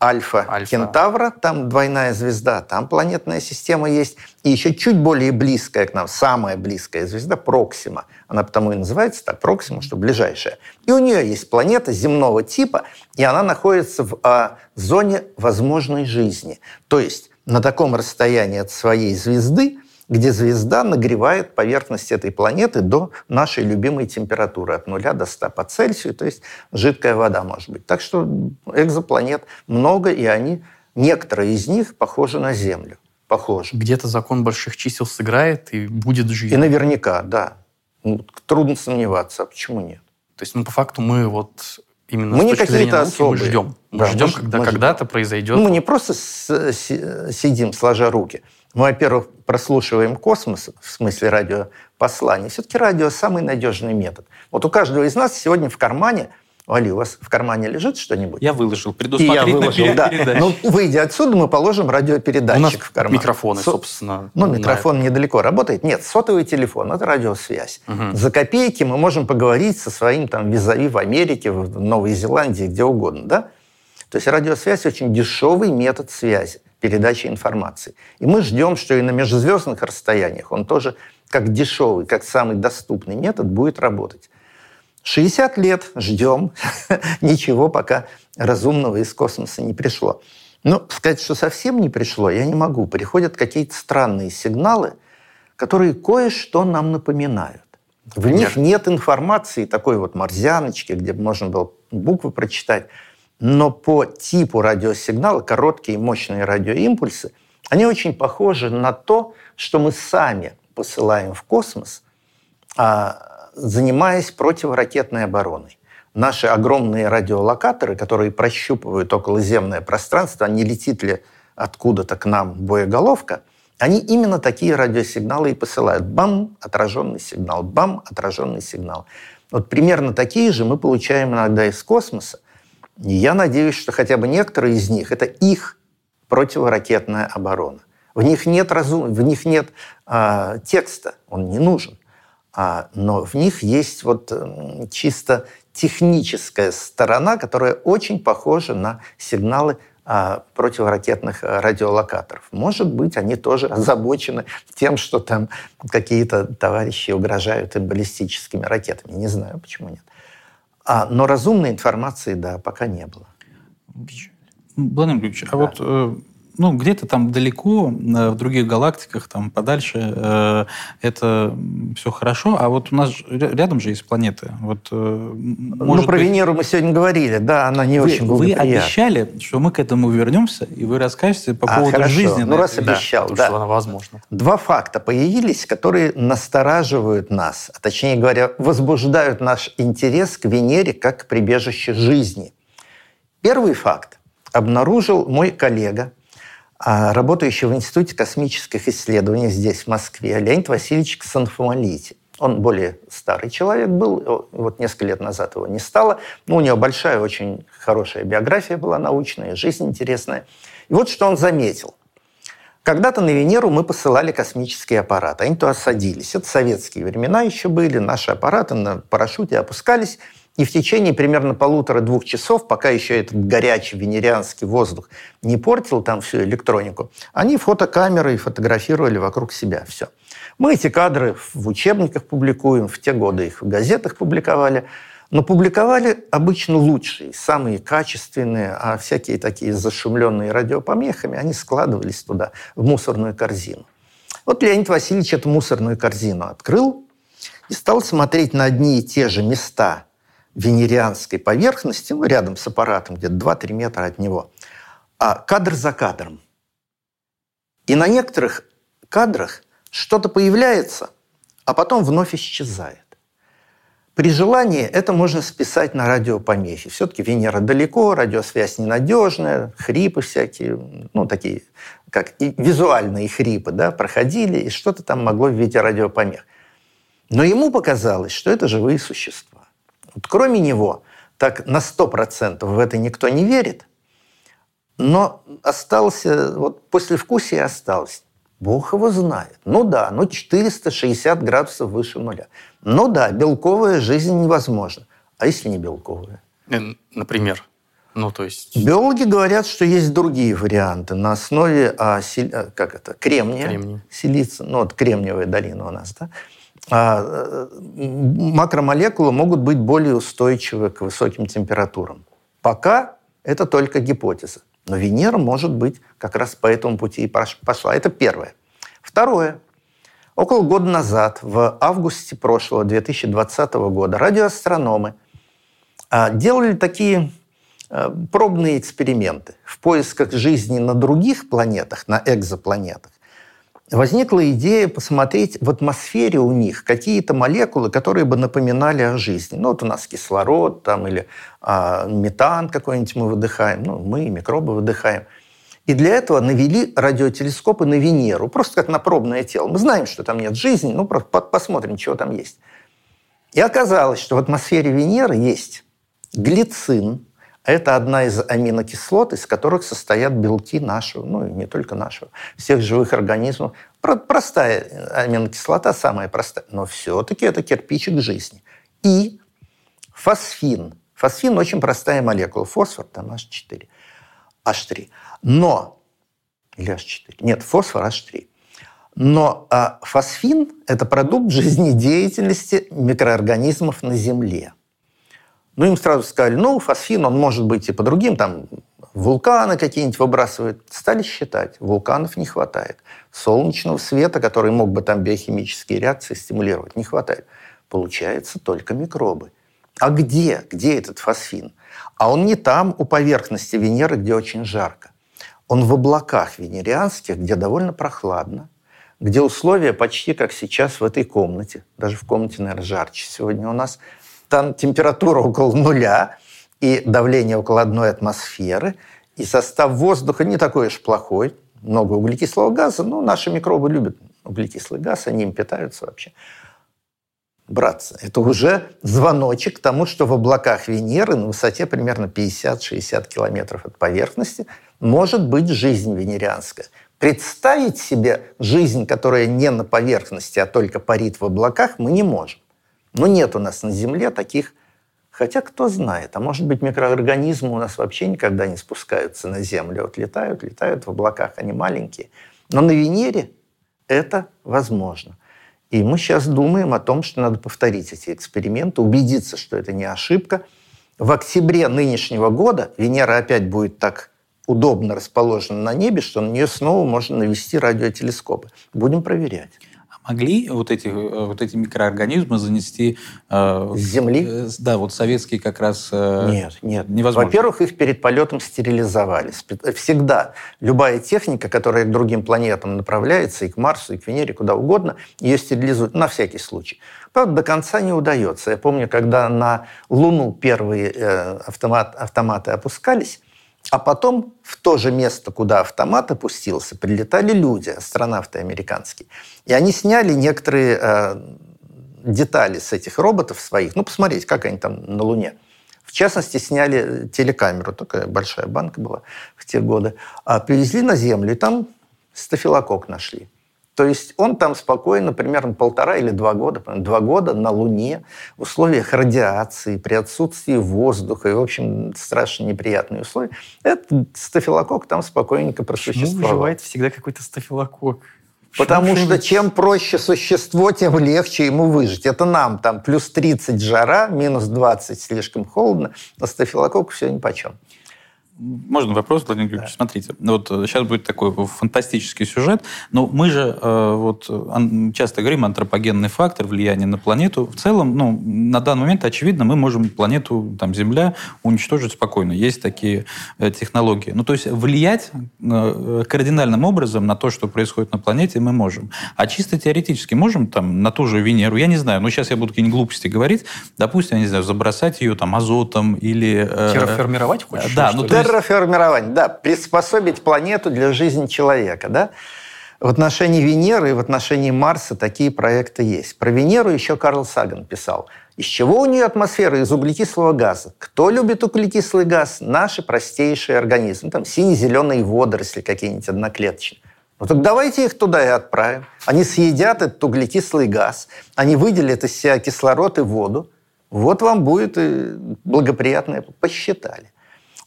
Альфа, Альфа Кентавра, там двойная звезда, там планетная система есть. И еще чуть более близкая к нам, самая близкая звезда Проксима. Она потому и называется так, Проксима, что ближайшая. И у нее есть планета земного типа, и она находится в а, зоне возможной жизни. То есть на таком расстоянии от своей звезды, где звезда нагревает поверхность этой планеты до нашей любимой температуры, от 0 до 100 по Цельсию, то есть жидкая вода может быть. Так что экзопланет много, и они, некоторые из них похожи на Землю. Похожи. Где-то закон больших чисел сыграет, и будет жизнь. И наверняка, да. Ну, трудно сомневаться, а почему нет? То есть, ну, по факту мы вот именно мы не какие-то особые. мы ждем. Мы да, ждем, мы, когда мы когда-то произойдет. Ну, мы не просто с, с, сидим, сложа руки. Мы, во-первых, прослушиваем космос, в смысле радиопослания. Все-таки радио – самый надежный метод. Вот у каждого из нас сегодня в кармане Али, у вас в кармане лежит что-нибудь? Я выложил, И я предусмотрительно выложил, да. Ну, выйдя отсюда, мы положим У нас радиопередатчик в карман. микрофоны, Со- собственно. Ну, микрофон недалеко работает. Нет, сотовый телефон – это радиосвязь. Мгм. За копейки мы можем поговорить со своим там визави в Америке, в Новой Зеландии, где угодно, да? То есть радиосвязь очень дешевый метод связи, передачи информации. И мы ждем, что и на межзвездных расстояниях он тоже как дешевый, как самый доступный метод будет работать. 60 лет ждем, ничего пока разумного из космоса не пришло. Но сказать, что совсем не пришло, я не могу. Приходят какие-то странные сигналы, которые кое-что нам напоминают. В Например? них нет информации такой вот морзяночки, где можно было буквы прочитать. Но по типу радиосигнала, короткие и мощные радиоимпульсы, они очень похожи на то, что мы сами посылаем в космос, а, занимаясь противоракетной обороной. Наши огромные радиолокаторы, которые прощупывают околоземное пространство, а не летит ли откуда-то к нам боеголовка, они именно такие радиосигналы и посылают. Бам, отраженный сигнал, бам, отраженный сигнал. Вот примерно такие же мы получаем иногда из космоса. И я надеюсь, что хотя бы некоторые из них – это их противоракетная оборона. В них нет, разум... в них нет а, текста, он не нужен. А, но в них есть вот м, чисто техническая сторона, которая очень похожа на сигналы а, противоракетных а, радиолокаторов. Может быть, они тоже озабочены тем, что там какие-то товарищи угрожают им баллистическими ракетами. Не знаю, почему нет. А, но разумной информации, да, пока не было. Владимир Григорьевич, а вот э, ну, где-то там далеко, э, в других галактиках, там подальше, э, это все хорошо, а вот у нас рядом же есть планеты. Вот, э, ну, про быть, Венеру мы сегодня говорили, да, она не вы, очень вы обещали, что мы к этому вернемся, и вы расскажете по А, поводу хорошо. жизни. Ну, на раз этой Да, обещал, да. что она возможна. Два факта появились, которые настораживают нас, а точнее говоря, возбуждают наш интерес к Венере как к прибежище жизни. Первый факт обнаружил мой коллега, работающий в Институте космических исследований здесь, в Москве, Леонид Васильевич Ксанфомолити. Он более старый человек был, вот несколько лет назад его не стало. Но у него большая, очень хорошая биография была научная, жизнь интересная. И вот что он заметил. Когда-то на Венеру мы посылали космические аппараты. Они туда садились. Это советские времена еще были. Наши аппараты на парашюте опускались. И в течение примерно полутора-двух часов, пока еще этот горячий венерианский воздух не портил там всю электронику, они фотокамерой фотографировали вокруг себя все. Мы эти кадры в учебниках публикуем, в те годы их в газетах публиковали. Но публиковали обычно лучшие, самые качественные, а всякие такие зашумленные радиопомехами, они складывались туда, в мусорную корзину. Вот Леонид Васильевич эту мусорную корзину открыл и стал смотреть на одни и те же места венерианской поверхности, ну, рядом с аппаратом, где-то 2-3 метра от него, а кадр за кадром. И на некоторых кадрах что-то появляется, а потом вновь исчезает. При желании это можно списать на радиопомехи. Все-таки Венера далеко, радиосвязь ненадежная, хрипы всякие, ну, такие, как и визуальные хрипы, да, проходили, и что-то там могло в виде радиопомех. Но ему показалось, что это живые существа. Вот кроме него, так на 100% в это никто не верит, но остался, вот послевкусие осталось. Бог его знает. Ну да, ну 460 градусов выше нуля. Ну да, белковая жизнь невозможна. А если не белковая? Например. Ну, то есть... Биологи говорят, что есть другие варианты на основе а, а, как это, кремния, Кремний. силица, ну вот кремниевая долина у нас, да, макромолекулы могут быть более устойчивы к высоким температурам. Пока это только гипотеза. Но Венера, может быть, как раз по этому пути и пош- пошла. Это первое. Второе. Около года назад, в августе прошлого 2020 года, радиоастрономы а, делали такие э, пробные эксперименты в поисках жизни на других планетах, на экзопланетах. Возникла идея посмотреть в атмосфере у них какие-то молекулы, которые бы напоминали о жизни. Ну, вот у нас кислород там, или а, метан какой-нибудь мы выдыхаем, ну, мы микробы выдыхаем. И для этого навели радиотелескопы на Венеру, просто как на пробное тело. Мы знаем, что там нет жизни, ну, просто по- посмотрим, чего там есть. И оказалось, что в атмосфере Венеры есть Глицин – это одна из аминокислот, из которых состоят белки нашего, ну и не только нашего, всех живых организмов. Простая аминокислота, самая простая, но все-таки это кирпичик жизни. И фосфин. Фосфин очень простая молекула. Фосфор, там H4. H3. Но, или H4, нет, фосфор H3. Но а, фосфин – это продукт жизнедеятельности микроорганизмов на Земле. Ну, им сразу сказали, ну, фосфин, он может быть и по другим, там, вулканы какие-нибудь выбрасывают. Стали считать, вулканов не хватает. Солнечного света, который мог бы там биохимические реакции стимулировать, не хватает. Получается только микробы. А где? Где этот фосфин? А он не там, у поверхности Венеры, где очень жарко. Он в облаках венерианских, где довольно прохладно, где условия почти как сейчас в этой комнате. Даже в комнате, наверное, жарче сегодня у нас. Там температура около нуля и давление около одной атмосферы. И состав воздуха не такой уж плохой. Много углекислого газа. Но наши микробы любят углекислый газ, они им питаются вообще. Братцы, это уже звоночек к тому, что в облаках Венеры на высоте примерно 50-60 километров от поверхности может быть жизнь венерианская. Представить себе жизнь, которая не на поверхности, а только парит в облаках, мы не можем. Но нет у нас на Земле таких, хотя кто знает, а может быть микроорганизмы у нас вообще никогда не спускаются на Землю, вот летают, летают в облаках, они маленькие. Но на Венере это возможно. И мы сейчас думаем о том, что надо повторить эти эксперименты, убедиться, что это не ошибка. В октябре нынешнего года Венера опять будет так удобно расположена на небе, что на нее снова можно навести радиотелескопы. Будем проверять. Могли вот эти, э, вот эти микроорганизмы занести... Э, С Земли? Э, да, вот советские как раз... Э, нет, нет. Невозможно. Во-первых, их перед полетом стерилизовали. Всегда любая техника, которая к другим планетам направляется, и к Марсу, и к Венере, куда угодно, ее стерилизуют на всякий случай. Правда, до конца не удается. Я помню, когда на Луну первые э, автомат, автоматы опускались, а потом в то же место, куда автомат опустился, прилетали люди, астронавты американские. И они сняли некоторые э, детали с этих роботов своих. Ну, посмотреть, как они там на Луне. В частности, сняли телекамеру, такая большая банка была в те годы. А привезли на Землю, и там стафилокок нашли. То есть он там спокойно, примерно полтора или два года, два года на Луне в условиях радиации, при отсутствии воздуха и, в общем, страшно неприятные условия. Этот стафилокок там спокойненько просуществовал. Почему выживает всегда какой-то стафилокок? Потому что чем проще существо, тем легче ему выжить. Это нам там плюс 30 жара, минус 20 слишком холодно, а стафилококку все нипочем. Можно вопрос, Владимир Григорьевич? Да. Смотрите, вот сейчас э, будет такой фантастический сюжет, но мы же э, вот часто говорим антропогенный фактор влияния на планету. В целом, ну, на данный момент, очевидно, мы можем планету, там, Земля, уничтожить спокойно. Есть такие э, технологии. Ну, то есть влиять кардинальным образом на то, что происходит на планете, мы можем. А чисто теоретически можем там на ту же Венеру, я не знаю, ну, сейчас я буду какие-нибудь глупости говорить, допустим, я не знаю, забросать ее там азотом или... Терраформировать хочешь? Да, ну, то есть терраформирование, да, приспособить планету для жизни человека, да. В отношении Венеры и в отношении Марса такие проекты есть. Про Венеру еще Карл Саган писал. Из чего у нее атмосфера? Из углекислого газа. Кто любит углекислый газ? Наши простейшие организмы. Там сине-зеленые водоросли какие-нибудь одноклеточные. Ну так давайте их туда и отправим. Они съедят этот углекислый газ, они выделят из себя кислород и воду. Вот вам будет благоприятное. Посчитали.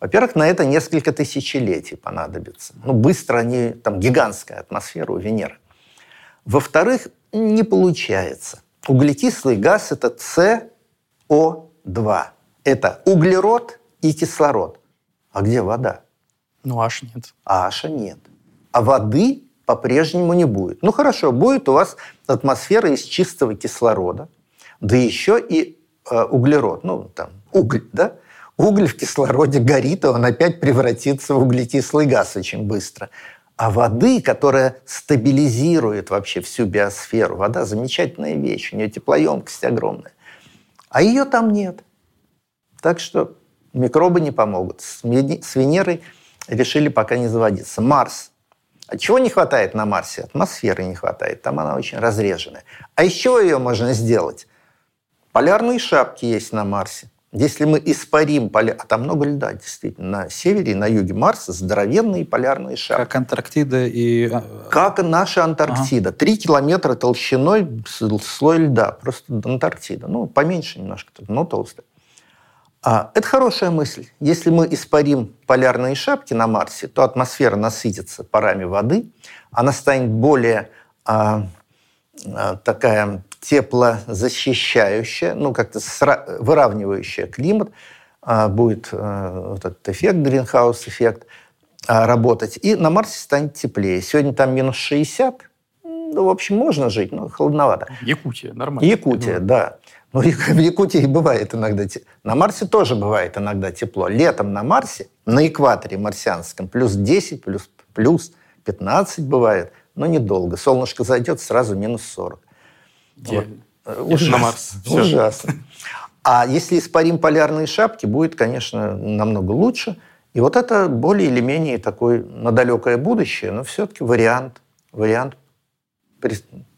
Во-первых, на это несколько тысячелетий понадобится. Ну, быстро они, там гигантская атмосфера у Венеры. Во-вторых, не получается. Углекислый газ – это СО2. Это углерод и кислород. А где вода? Ну, аж нет. А аша нет. А воды по-прежнему не будет. Ну, хорошо, будет у вас атмосфера из чистого кислорода, да еще и э, углерод, ну, там, уголь, да? Уголь в кислороде горит, и он опять превратится в углекислый газ очень быстро. А воды, которая стабилизирует вообще всю биосферу, вода замечательная вещь, у нее теплоемкость огромная. А ее там нет. Так что микробы не помогут. С Венерой решили пока не заводиться. Марс. А чего не хватает на Марсе? Атмосферы не хватает, там она очень разреженная. А чего ее можно сделать? Полярные шапки есть на Марсе. Если мы испарим поля... А там много льда, действительно. На севере и на юге Марса здоровенные полярные шапки. Как Антарктида и... А, как наша Антарктида. Три ага. километра толщиной слой льда. Просто Антарктида. Ну, поменьше немножко, но толстая. А, это хорошая мысль. Если мы испарим полярные шапки на Марсе, то атмосфера насытится парами воды, она станет более а, а, такая теплозащищающая, ну, как-то выравнивающая климат, а, будет а, вот этот эффект, гринхаус-эффект, а, работать. И на Марсе станет теплее. Сегодня там минус 60, ну, в общем, можно жить, но холодновато. Якутия, нормально. Якутия, да. Но в Якутии бывает иногда... На Марсе тоже бывает иногда тепло. Летом на Марсе, на экваторе марсианском, плюс 10, плюс, плюс 15 бывает, но недолго. Солнышко зайдет, сразу минус 40. Вот. Ужасно. На Марс. Ужасно. А если испарим полярные шапки, будет, конечно, намного лучше. И вот это более или менее такой на далекое будущее, но все-таки вариант, вариант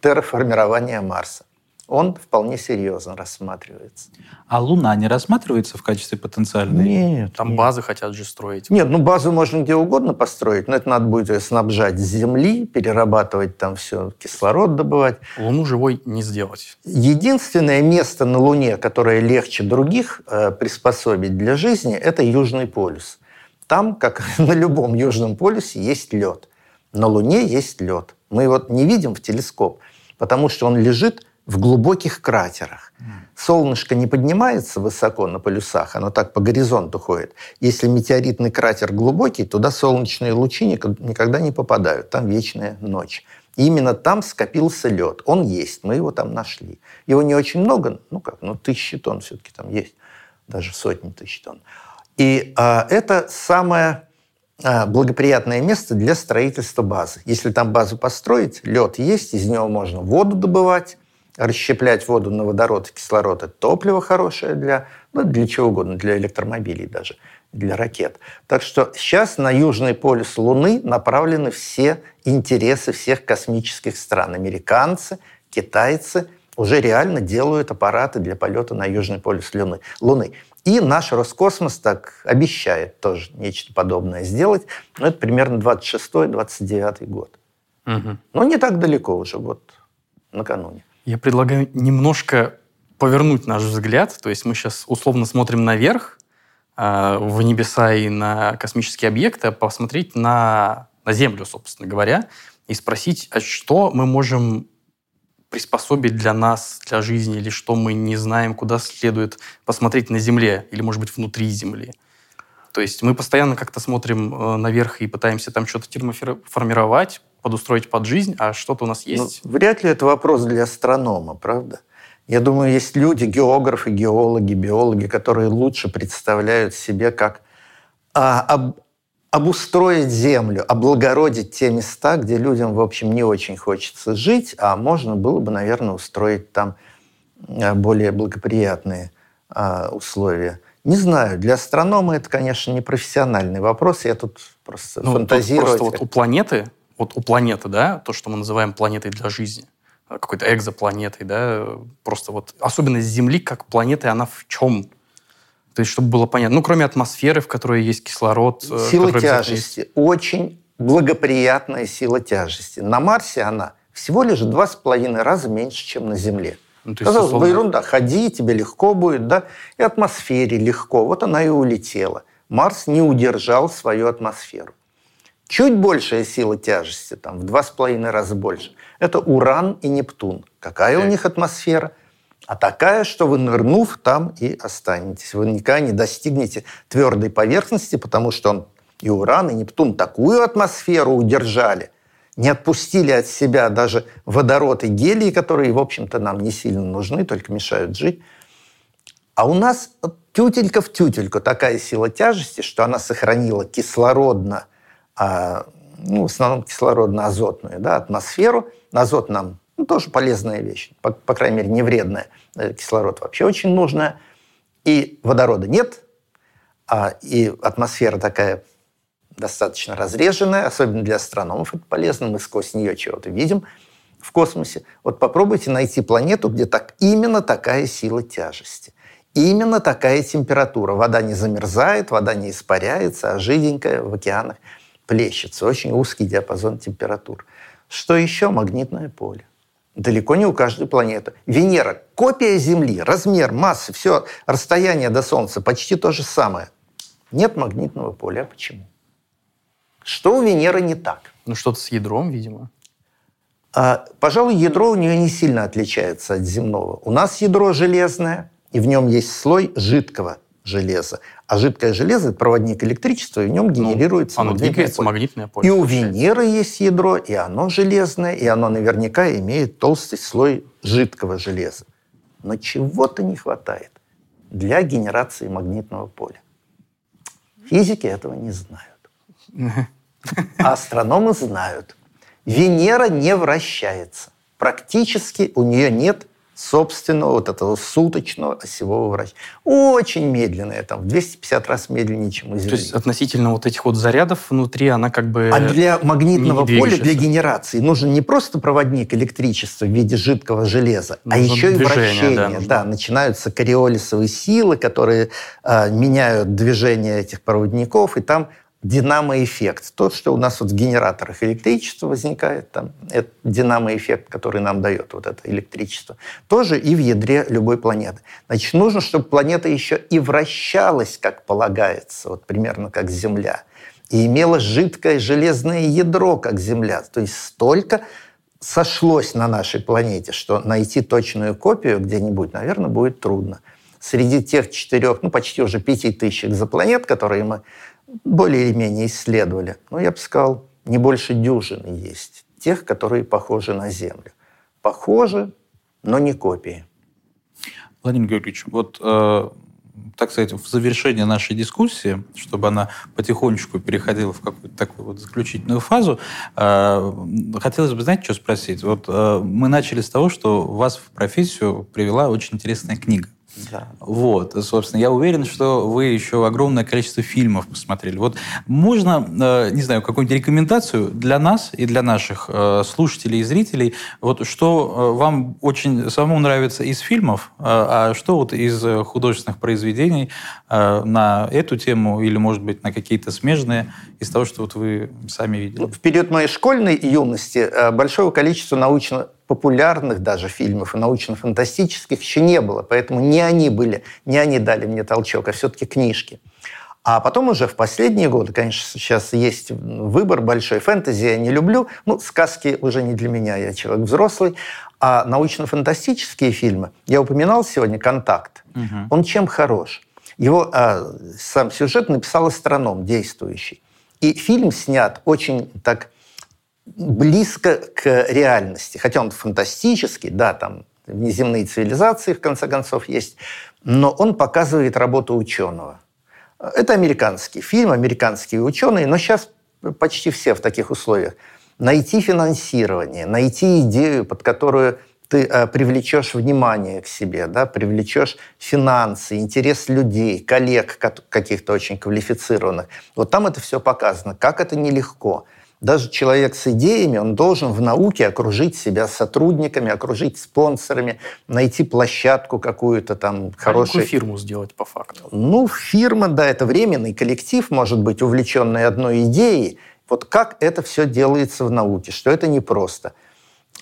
терраформирования Марса он вполне серьезно рассматривается. А Луна не рассматривается в качестве потенциальной? Нет. Там нет. базы хотят же строить. Нет, ну базу можно где угодно построить, но это надо будет снабжать с Земли, перерабатывать там все, кислород добывать. Луну живой не сделать. Единственное место на Луне, которое легче других э, приспособить для жизни, это Южный полюс. Там, как на любом Южном полюсе, есть лед. На Луне есть лед. Мы его не видим в телескоп, потому что он лежит в глубоких кратерах. Солнышко не поднимается высоко на полюсах, оно так по горизонту ходит. Если метеоритный кратер глубокий, туда солнечные лучи никогда не попадают, там вечная ночь. И именно там скопился лед. Он есть, мы его там нашли. Его не очень много, ну как, ну тысячи тонн все-таки там есть, даже сотни тысяч тонн. И а, это самое а, благоприятное место для строительства базы. Если там базу построить, лед есть, из него можно воду добывать, расщеплять воду на водород и кислород – это топливо хорошее для, ну, для чего угодно, для электромобилей даже, для ракет. Так что сейчас на Южный полюс Луны направлены все интересы всех космических стран. Американцы, китайцы уже реально делают аппараты для полета на Южный полюс Луны. Луны. И наш Роскосмос так обещает тоже нечто подобное сделать. Но это примерно 26-29 год. Угу. Но не так далеко уже, вот накануне. Я предлагаю немножко повернуть наш взгляд. То есть мы сейчас условно смотрим наверх, а, в небеса и на космические объекты, а посмотреть на, на Землю, собственно говоря, и спросить, а что мы можем приспособить для нас, для жизни, или что мы не знаем, куда следует посмотреть на Земле, или, может быть, внутри Земли. То есть мы постоянно как-то смотрим э, наверх и пытаемся там что-то термоформировать, подустроить под жизнь, а что-то у нас ну, есть? Ну, вряд ли это вопрос для астронома, правда? Я думаю, есть люди, географы, геологи, биологи, которые лучше представляют себе, как а, об, обустроить Землю, облагородить те места, где людям, в общем, не очень хочется жить, а можно было бы, наверное, устроить там а, более благоприятные а, условия. Не знаю, для астронома это, конечно, не профессиональный вопрос. Я тут просто ну, фантазирую. Просто вот у планеты вот у планеты, да, то, что мы называем планетой для жизни, э, какой-то экзопланетой, да, просто вот особенность Земли как планеты, она в чем? То есть, чтобы было понятно. Ну, кроме атмосферы, в которой есть кислород. Э, сила тяжести. Есть... Очень благоприятная сила тяжести. На Марсе она всего лишь два с половиной раза меньше, чем на Земле. Ну, есть, Казалось условно... бы, ерунда. Ходи, тебе легко будет, да? И атмосфере легко. Вот она и улетела. Марс не удержал свою атмосферу. Чуть большая сила тяжести, там, в два с половиной раза больше, это Уран и Нептун. Какая у них атмосфера? А такая, что вы, нырнув, там и останетесь. Вы никогда не достигнете твердой поверхности, потому что он и Уран, и Нептун такую атмосферу удержали, не отпустили от себя даже водород и гелий, которые, в общем-то, нам не сильно нужны, только мешают жить. А у нас тютелька в тютельку такая сила тяжести, что она сохранила кислородно ну, в основном кислородно-азотную да, атмосферу. Азот нам ну, тоже полезная вещь, по, по крайней мере, не вредная. Э, кислород вообще очень нужная. И водорода нет, а, и атмосфера такая достаточно разреженная, особенно для астрономов это полезно, мы сквозь нее чего-то видим в космосе. Вот попробуйте найти планету, где так, именно такая сила тяжести. Именно такая температура. Вода не замерзает, вода не испаряется, а жиденькая в океанах плещется. Очень узкий диапазон температур. Что еще? Магнитное поле. Далеко не у каждой планеты. Венера – копия Земли, размер, масса, все, расстояние до Солнца почти то же самое. Нет магнитного поля. А почему? Что у Венеры не так? Ну, что-то с ядром, видимо. А, пожалуй, ядро у нее не сильно отличается от земного. У нас ядро железное, и в нем есть слой жидкого железа. А жидкое железо – это проводник электричества, и в нем ну, генерируется ну, магнитное двигается поле. магнитное поле. И у Венеры есть ядро, и оно железное, и оно наверняка имеет толстый слой жидкого железа. Но чего-то не хватает для генерации магнитного поля. Физики этого не знают. А астрономы знают. Венера не вращается. Практически у нее нет собственного вот этого суточного осевого врача. Очень медленная, там, в 250 раз медленнее, чем у Земли. То есть относительно вот этих вот зарядов внутри она как бы А для магнитного поля, для генерации нужен не просто проводник электричества в виде жидкого железа, а нужно а еще и вращение. Да, нужно. да, начинаются кориолисовые силы, которые э, меняют движение этих проводников, и там динамоэффект. То, что у нас вот в генераторах электричества возникает, там, это динамоэффект, который нам дает вот это электричество, тоже и в ядре любой планеты. Значит, нужно, чтобы планета еще и вращалась, как полагается, вот примерно как Земля, и имела жидкое железное ядро, как Земля. То есть столько сошлось на нашей планете, что найти точную копию где-нибудь, наверное, будет трудно. Среди тех четырех, ну, почти уже пяти тысяч экзопланет, которые мы более или менее исследовали. Но я бы сказал, не больше дюжины есть тех, которые похожи на Землю. Похожи, но не копии. Владимир Георгиевич, вот, э, так сказать, в завершение нашей дискуссии, чтобы она потихонечку переходила в какую-то такую вот заключительную фазу, э, хотелось бы, знаете, что спросить? Вот э, мы начали с того, что вас в профессию привела очень интересная книга. Да. Вот, собственно, я уверен, что вы еще огромное количество фильмов посмотрели. Вот можно, э, не знаю, какую-нибудь рекомендацию для нас и для наших э, слушателей и зрителей, вот что э, вам очень самому нравится из фильмов, а что вот из художественных произведений на эту тему или, может быть, на какие-то смежные из того, что вот вы сами видели? В период моей школьной юности большого количества научно популярных даже фильмов и научно-фантастических еще не было. Поэтому не они были, не они дали мне толчок, а все-таки книжки. А потом уже в последние годы, конечно, сейчас есть выбор большой. Фэнтези я не люблю. Ну, сказки уже не для меня, я человек взрослый. А научно-фантастические фильмы, я упоминал сегодня «Контакт». Угу. Он чем хорош? Его а, сам сюжет написал астроном действующий. И фильм снят очень так близко к реальности. Хотя он фантастический, да, там внеземные цивилизации, в конце концов, есть, но он показывает работу ученого. Это американский фильм, американские ученые, но сейчас почти все в таких условиях. Найти финансирование, найти идею, под которую ты э, привлечешь внимание к себе, да, привлечешь финансы, интерес людей, коллег каких-то очень квалифицированных. Вот там это все показано. Как это нелегко даже человек с идеями, он должен в науке окружить себя сотрудниками, окружить спонсорами, найти площадку какую-то там хорошую. фирму сделать по факту. Ну, фирма, да, это временный коллектив, может быть, увлеченный одной идеей. Вот как это все делается в науке, что это непросто.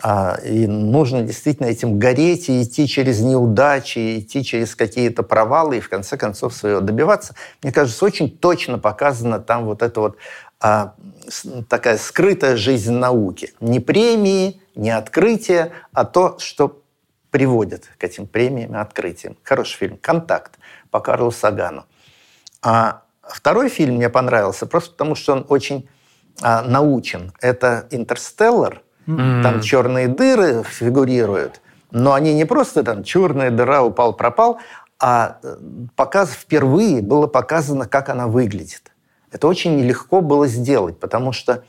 А, и нужно действительно этим гореть и идти через неудачи, и идти через какие-то провалы, и в конце концов своего добиваться. Мне кажется, очень точно показано там вот это вот а, такая скрытая жизнь науки. Не премии, не открытия, а то, что приводит к этим премиям и открытиям. Хороший фильм «Контакт» по Карлу Сагану. А второй фильм мне понравился просто потому, что он очень а, научен. Это «Интерстеллар». Mm-hmm. Там черные дыры фигурируют. Но они не просто там черная дыра, упал, пропал, а э, показ впервые было показано, как она выглядит. Это очень нелегко было сделать, потому что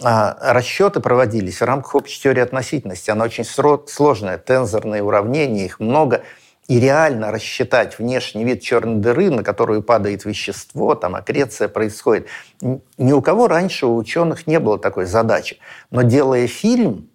а, расчеты проводились в рамках общей теории относительности. Она очень сложная, тензорные уравнения, их много. И реально рассчитать внешний вид черной дыры, на которую падает вещество, там аккреция происходит. Ни у кого раньше, у ученых не было такой задачи. Но делая фильм,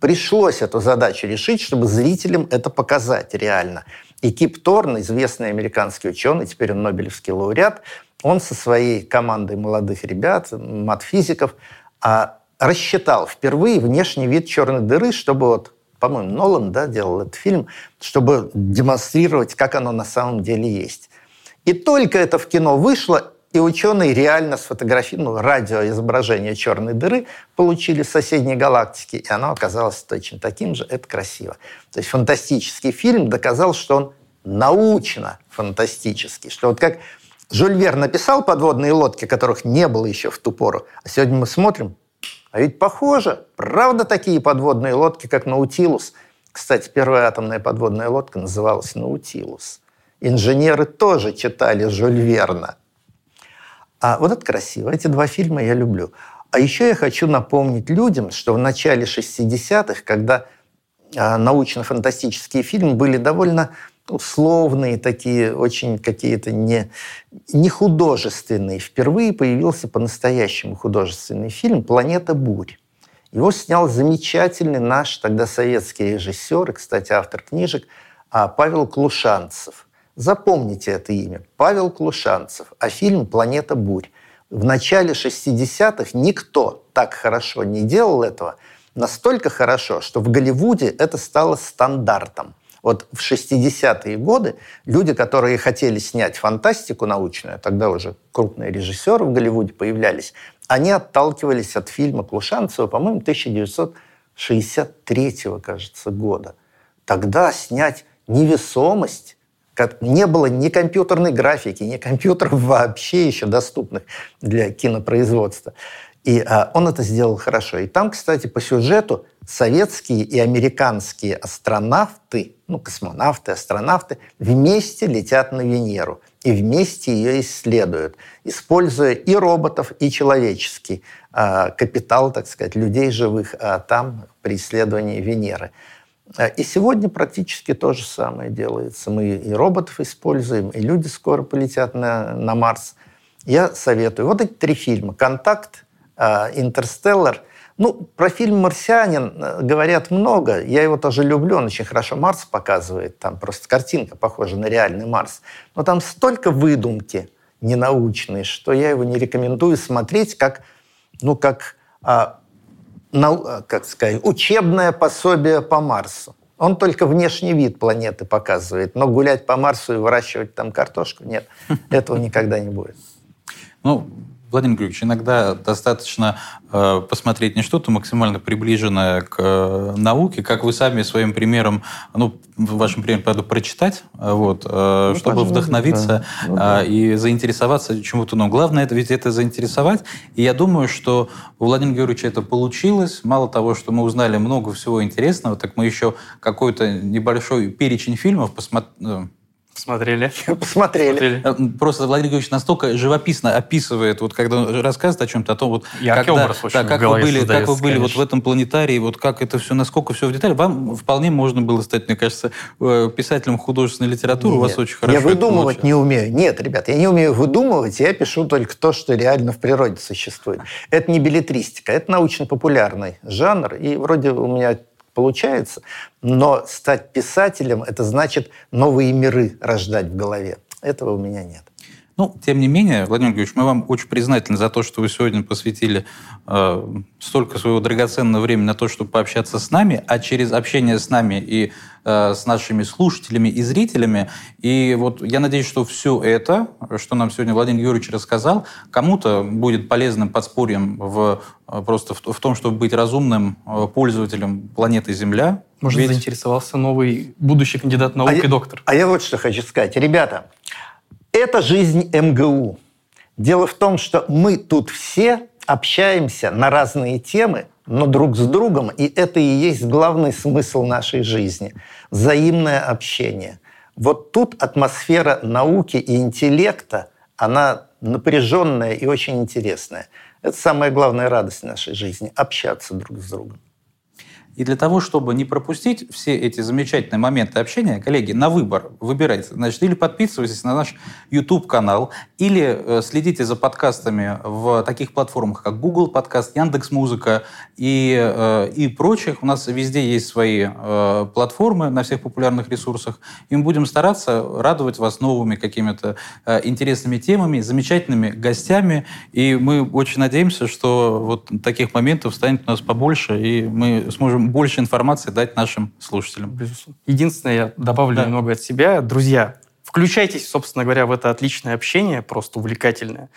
пришлось эту задачу решить, чтобы зрителям это показать реально. И Кип Торн, известный американский ученый, теперь он Нобелевский лауреат, он со своей командой молодых ребят, мат-физиков, а, рассчитал впервые внешний вид черной дыры, чтобы вот, по-моему, Нолан да, делал этот фильм, чтобы демонстрировать, как оно на самом деле есть. И только это в кино вышло, и ученые реально сфотографировали, ну, радиоизображение черной дыры получили с соседней галактики, и оно оказалось точно таким же. Это красиво. То есть фантастический фильм доказал, что он научно фантастический, что вот как Жюль Вер написал подводные лодки, которых не было еще в ту пору, а сегодня мы смотрим, а ведь похоже, правда такие подводные лодки, как Наутилус. Кстати, первая атомная подводная лодка называлась Наутилус. Инженеры тоже читали Жюль Верна. А вот это красиво. Эти два фильма я люблю. А еще я хочу напомнить людям, что в начале 60-х, когда а, научно-фантастические фильмы были довольно условные такие, очень какие-то не, не художественные. Впервые появился по-настоящему художественный фильм «Планета бурь». Его снял замечательный наш тогда советский режиссер, и, кстати, автор книжек, а, Павел Клушанцев – Запомните это имя. Павел Клушанцев. А фильм «Планета бурь». В начале 60-х никто так хорошо не делал этого, настолько хорошо, что в Голливуде это стало стандартом. Вот в 60-е годы люди, которые хотели снять фантастику научную, тогда уже крупные режиссеры в Голливуде появлялись, они отталкивались от фильма Клушанцева, по-моему, 1963 кажется, года. Тогда снять невесомость не было ни компьютерной графики, ни компьютеров вообще еще доступных для кинопроизводства. И а, он это сделал хорошо. И там, кстати, по сюжету советские и американские астронавты, ну, космонавты, астронавты, вместе летят на Венеру и вместе ее исследуют, используя и роботов, и человеческий а, капитал, так сказать, людей живых а, там при исследовании Венеры. А, и сегодня практически то же самое делается. Мы и роботов используем, и люди скоро полетят на, на Марс. Я советую. Вот эти три фильма. «Контакт», «Интерстеллар». Ну, про фильм «Марсианин» э, говорят много. Я его тоже люблю. Он очень хорошо Марс показывает. Там просто картинка похожа на реальный Марс. Но там столько выдумки ненаучной, что я его не рекомендую смотреть как, ну, как а, Э, как сказать, учебное пособие по Марсу. Он только внешний вид планеты показывает, но гулять по Марсу и выращивать там картошку нет, этого никогда не будет. Ну, Владимир Григорьевич, иногда достаточно э, посмотреть не что-то максимально приближенное к э, науке, как вы сами своим примером, ну, вашим примером, правда, прочитать, э, вот, э, ну, чтобы пожалуйста, вдохновиться да. ну, да. Э, и заинтересоваться чему-то новому. Главное это ведь это заинтересовать. И я думаю, что у Владимира Георгиевича это получилось. Мало того, что мы узнали много всего интересного, так мы еще какой-то небольшой перечень фильмов посмотрели Смотрели. Посмотрели. Э, просто Владимир Георгиевич настолько живописно описывает, вот когда он рассказывает о чем-то, о том, вот, Яркий когда, образ да, как вы были, как вы были вот в этом планетарии, вот как это все, насколько все в деталях, вам вполне можно было стать, мне кажется, э, писателем художественной литературы, Нет, у вас очень хорошо Я выдумывать не умею. Нет, ребят, я не умею выдумывать, я пишу только то, что реально в природе существует. Это не билетристика, это научно-популярный жанр, и вроде у меня получается, но стать писателем – это значит новые миры рождать в голове. Этого у меня нет. Ну, тем не менее, Владимир Георгиевич, мы вам очень признательны за то, что вы сегодня посвятили э, столько своего драгоценного времени на то, чтобы пообщаться с нами, а через общение с нами и э, с нашими слушателями и зрителями. И вот я надеюсь, что все это, что нам сегодня Владимир Георгиевич рассказал, кому-то будет полезным подспорьем в, э, просто в, в том, чтобы быть разумным э, пользователем планеты Земля. Может, Ведь... заинтересовался новый будущий кандидат наук а и доктор. а я вот что хочу сказать. Ребята, это жизнь МГУ. Дело в том, что мы тут все общаемся на разные темы, но друг с другом, и это и есть главный смысл нашей жизни – взаимное общение. Вот тут атмосфера науки и интеллекта, она напряженная и очень интересная. Это самая главная радость нашей жизни – общаться друг с другом. И для того, чтобы не пропустить все эти замечательные моменты общения, коллеги, на выбор выбирайте. Значит, или подписывайтесь на наш YouTube-канал, или э, следите за подкастами в таких платформах, как Google подкаст, Яндекс Музыка и, э, и прочих. У нас везде есть свои э, платформы на всех популярных ресурсах. И мы будем стараться радовать вас новыми какими-то интересными темами, замечательными гостями. И мы очень надеемся, что вот таких моментов станет у нас побольше, и мы сможем больше информации дать нашим слушателям. Безусловно. Единственное, я добавлю да. немного от себя. Друзья, включайтесь, собственно говоря, в это отличное общение, просто увлекательное.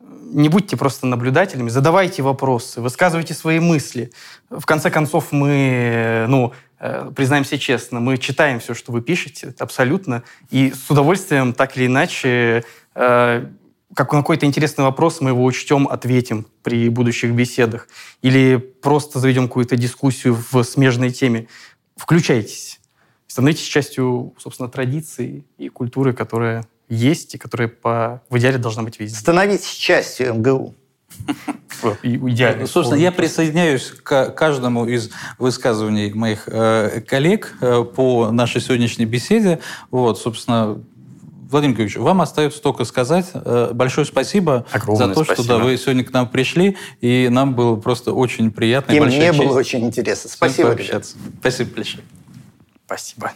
Не будьте просто наблюдателями, задавайте вопросы, высказывайте свои мысли. В конце концов, мы, ну, э, признаемся честно, мы читаем все, что вы пишете, абсолютно, и с удовольствием так или иначе э, как на какой-то интересный вопрос мы его учтем, ответим при будущих беседах. Или просто заведем какую-то дискуссию в смежной теме. Включайтесь. Становитесь частью, собственно, традиции и культуры, которая есть и которая по, в идеале должна быть везде. Становитесь частью МГУ. Идеально. Собственно, я присоединяюсь к каждому из высказываний моих э, коллег э, по нашей сегодняшней беседе. Вот, собственно, Владимир Георгиевич, вам остается только сказать э, большое спасибо Огромное за то, спасибо. что да, вы сегодня к нам пришли, и нам было просто очень приятно. И, и мне честь. было очень интересно. Спасибо, ребят. Спасибо большое. Спасибо.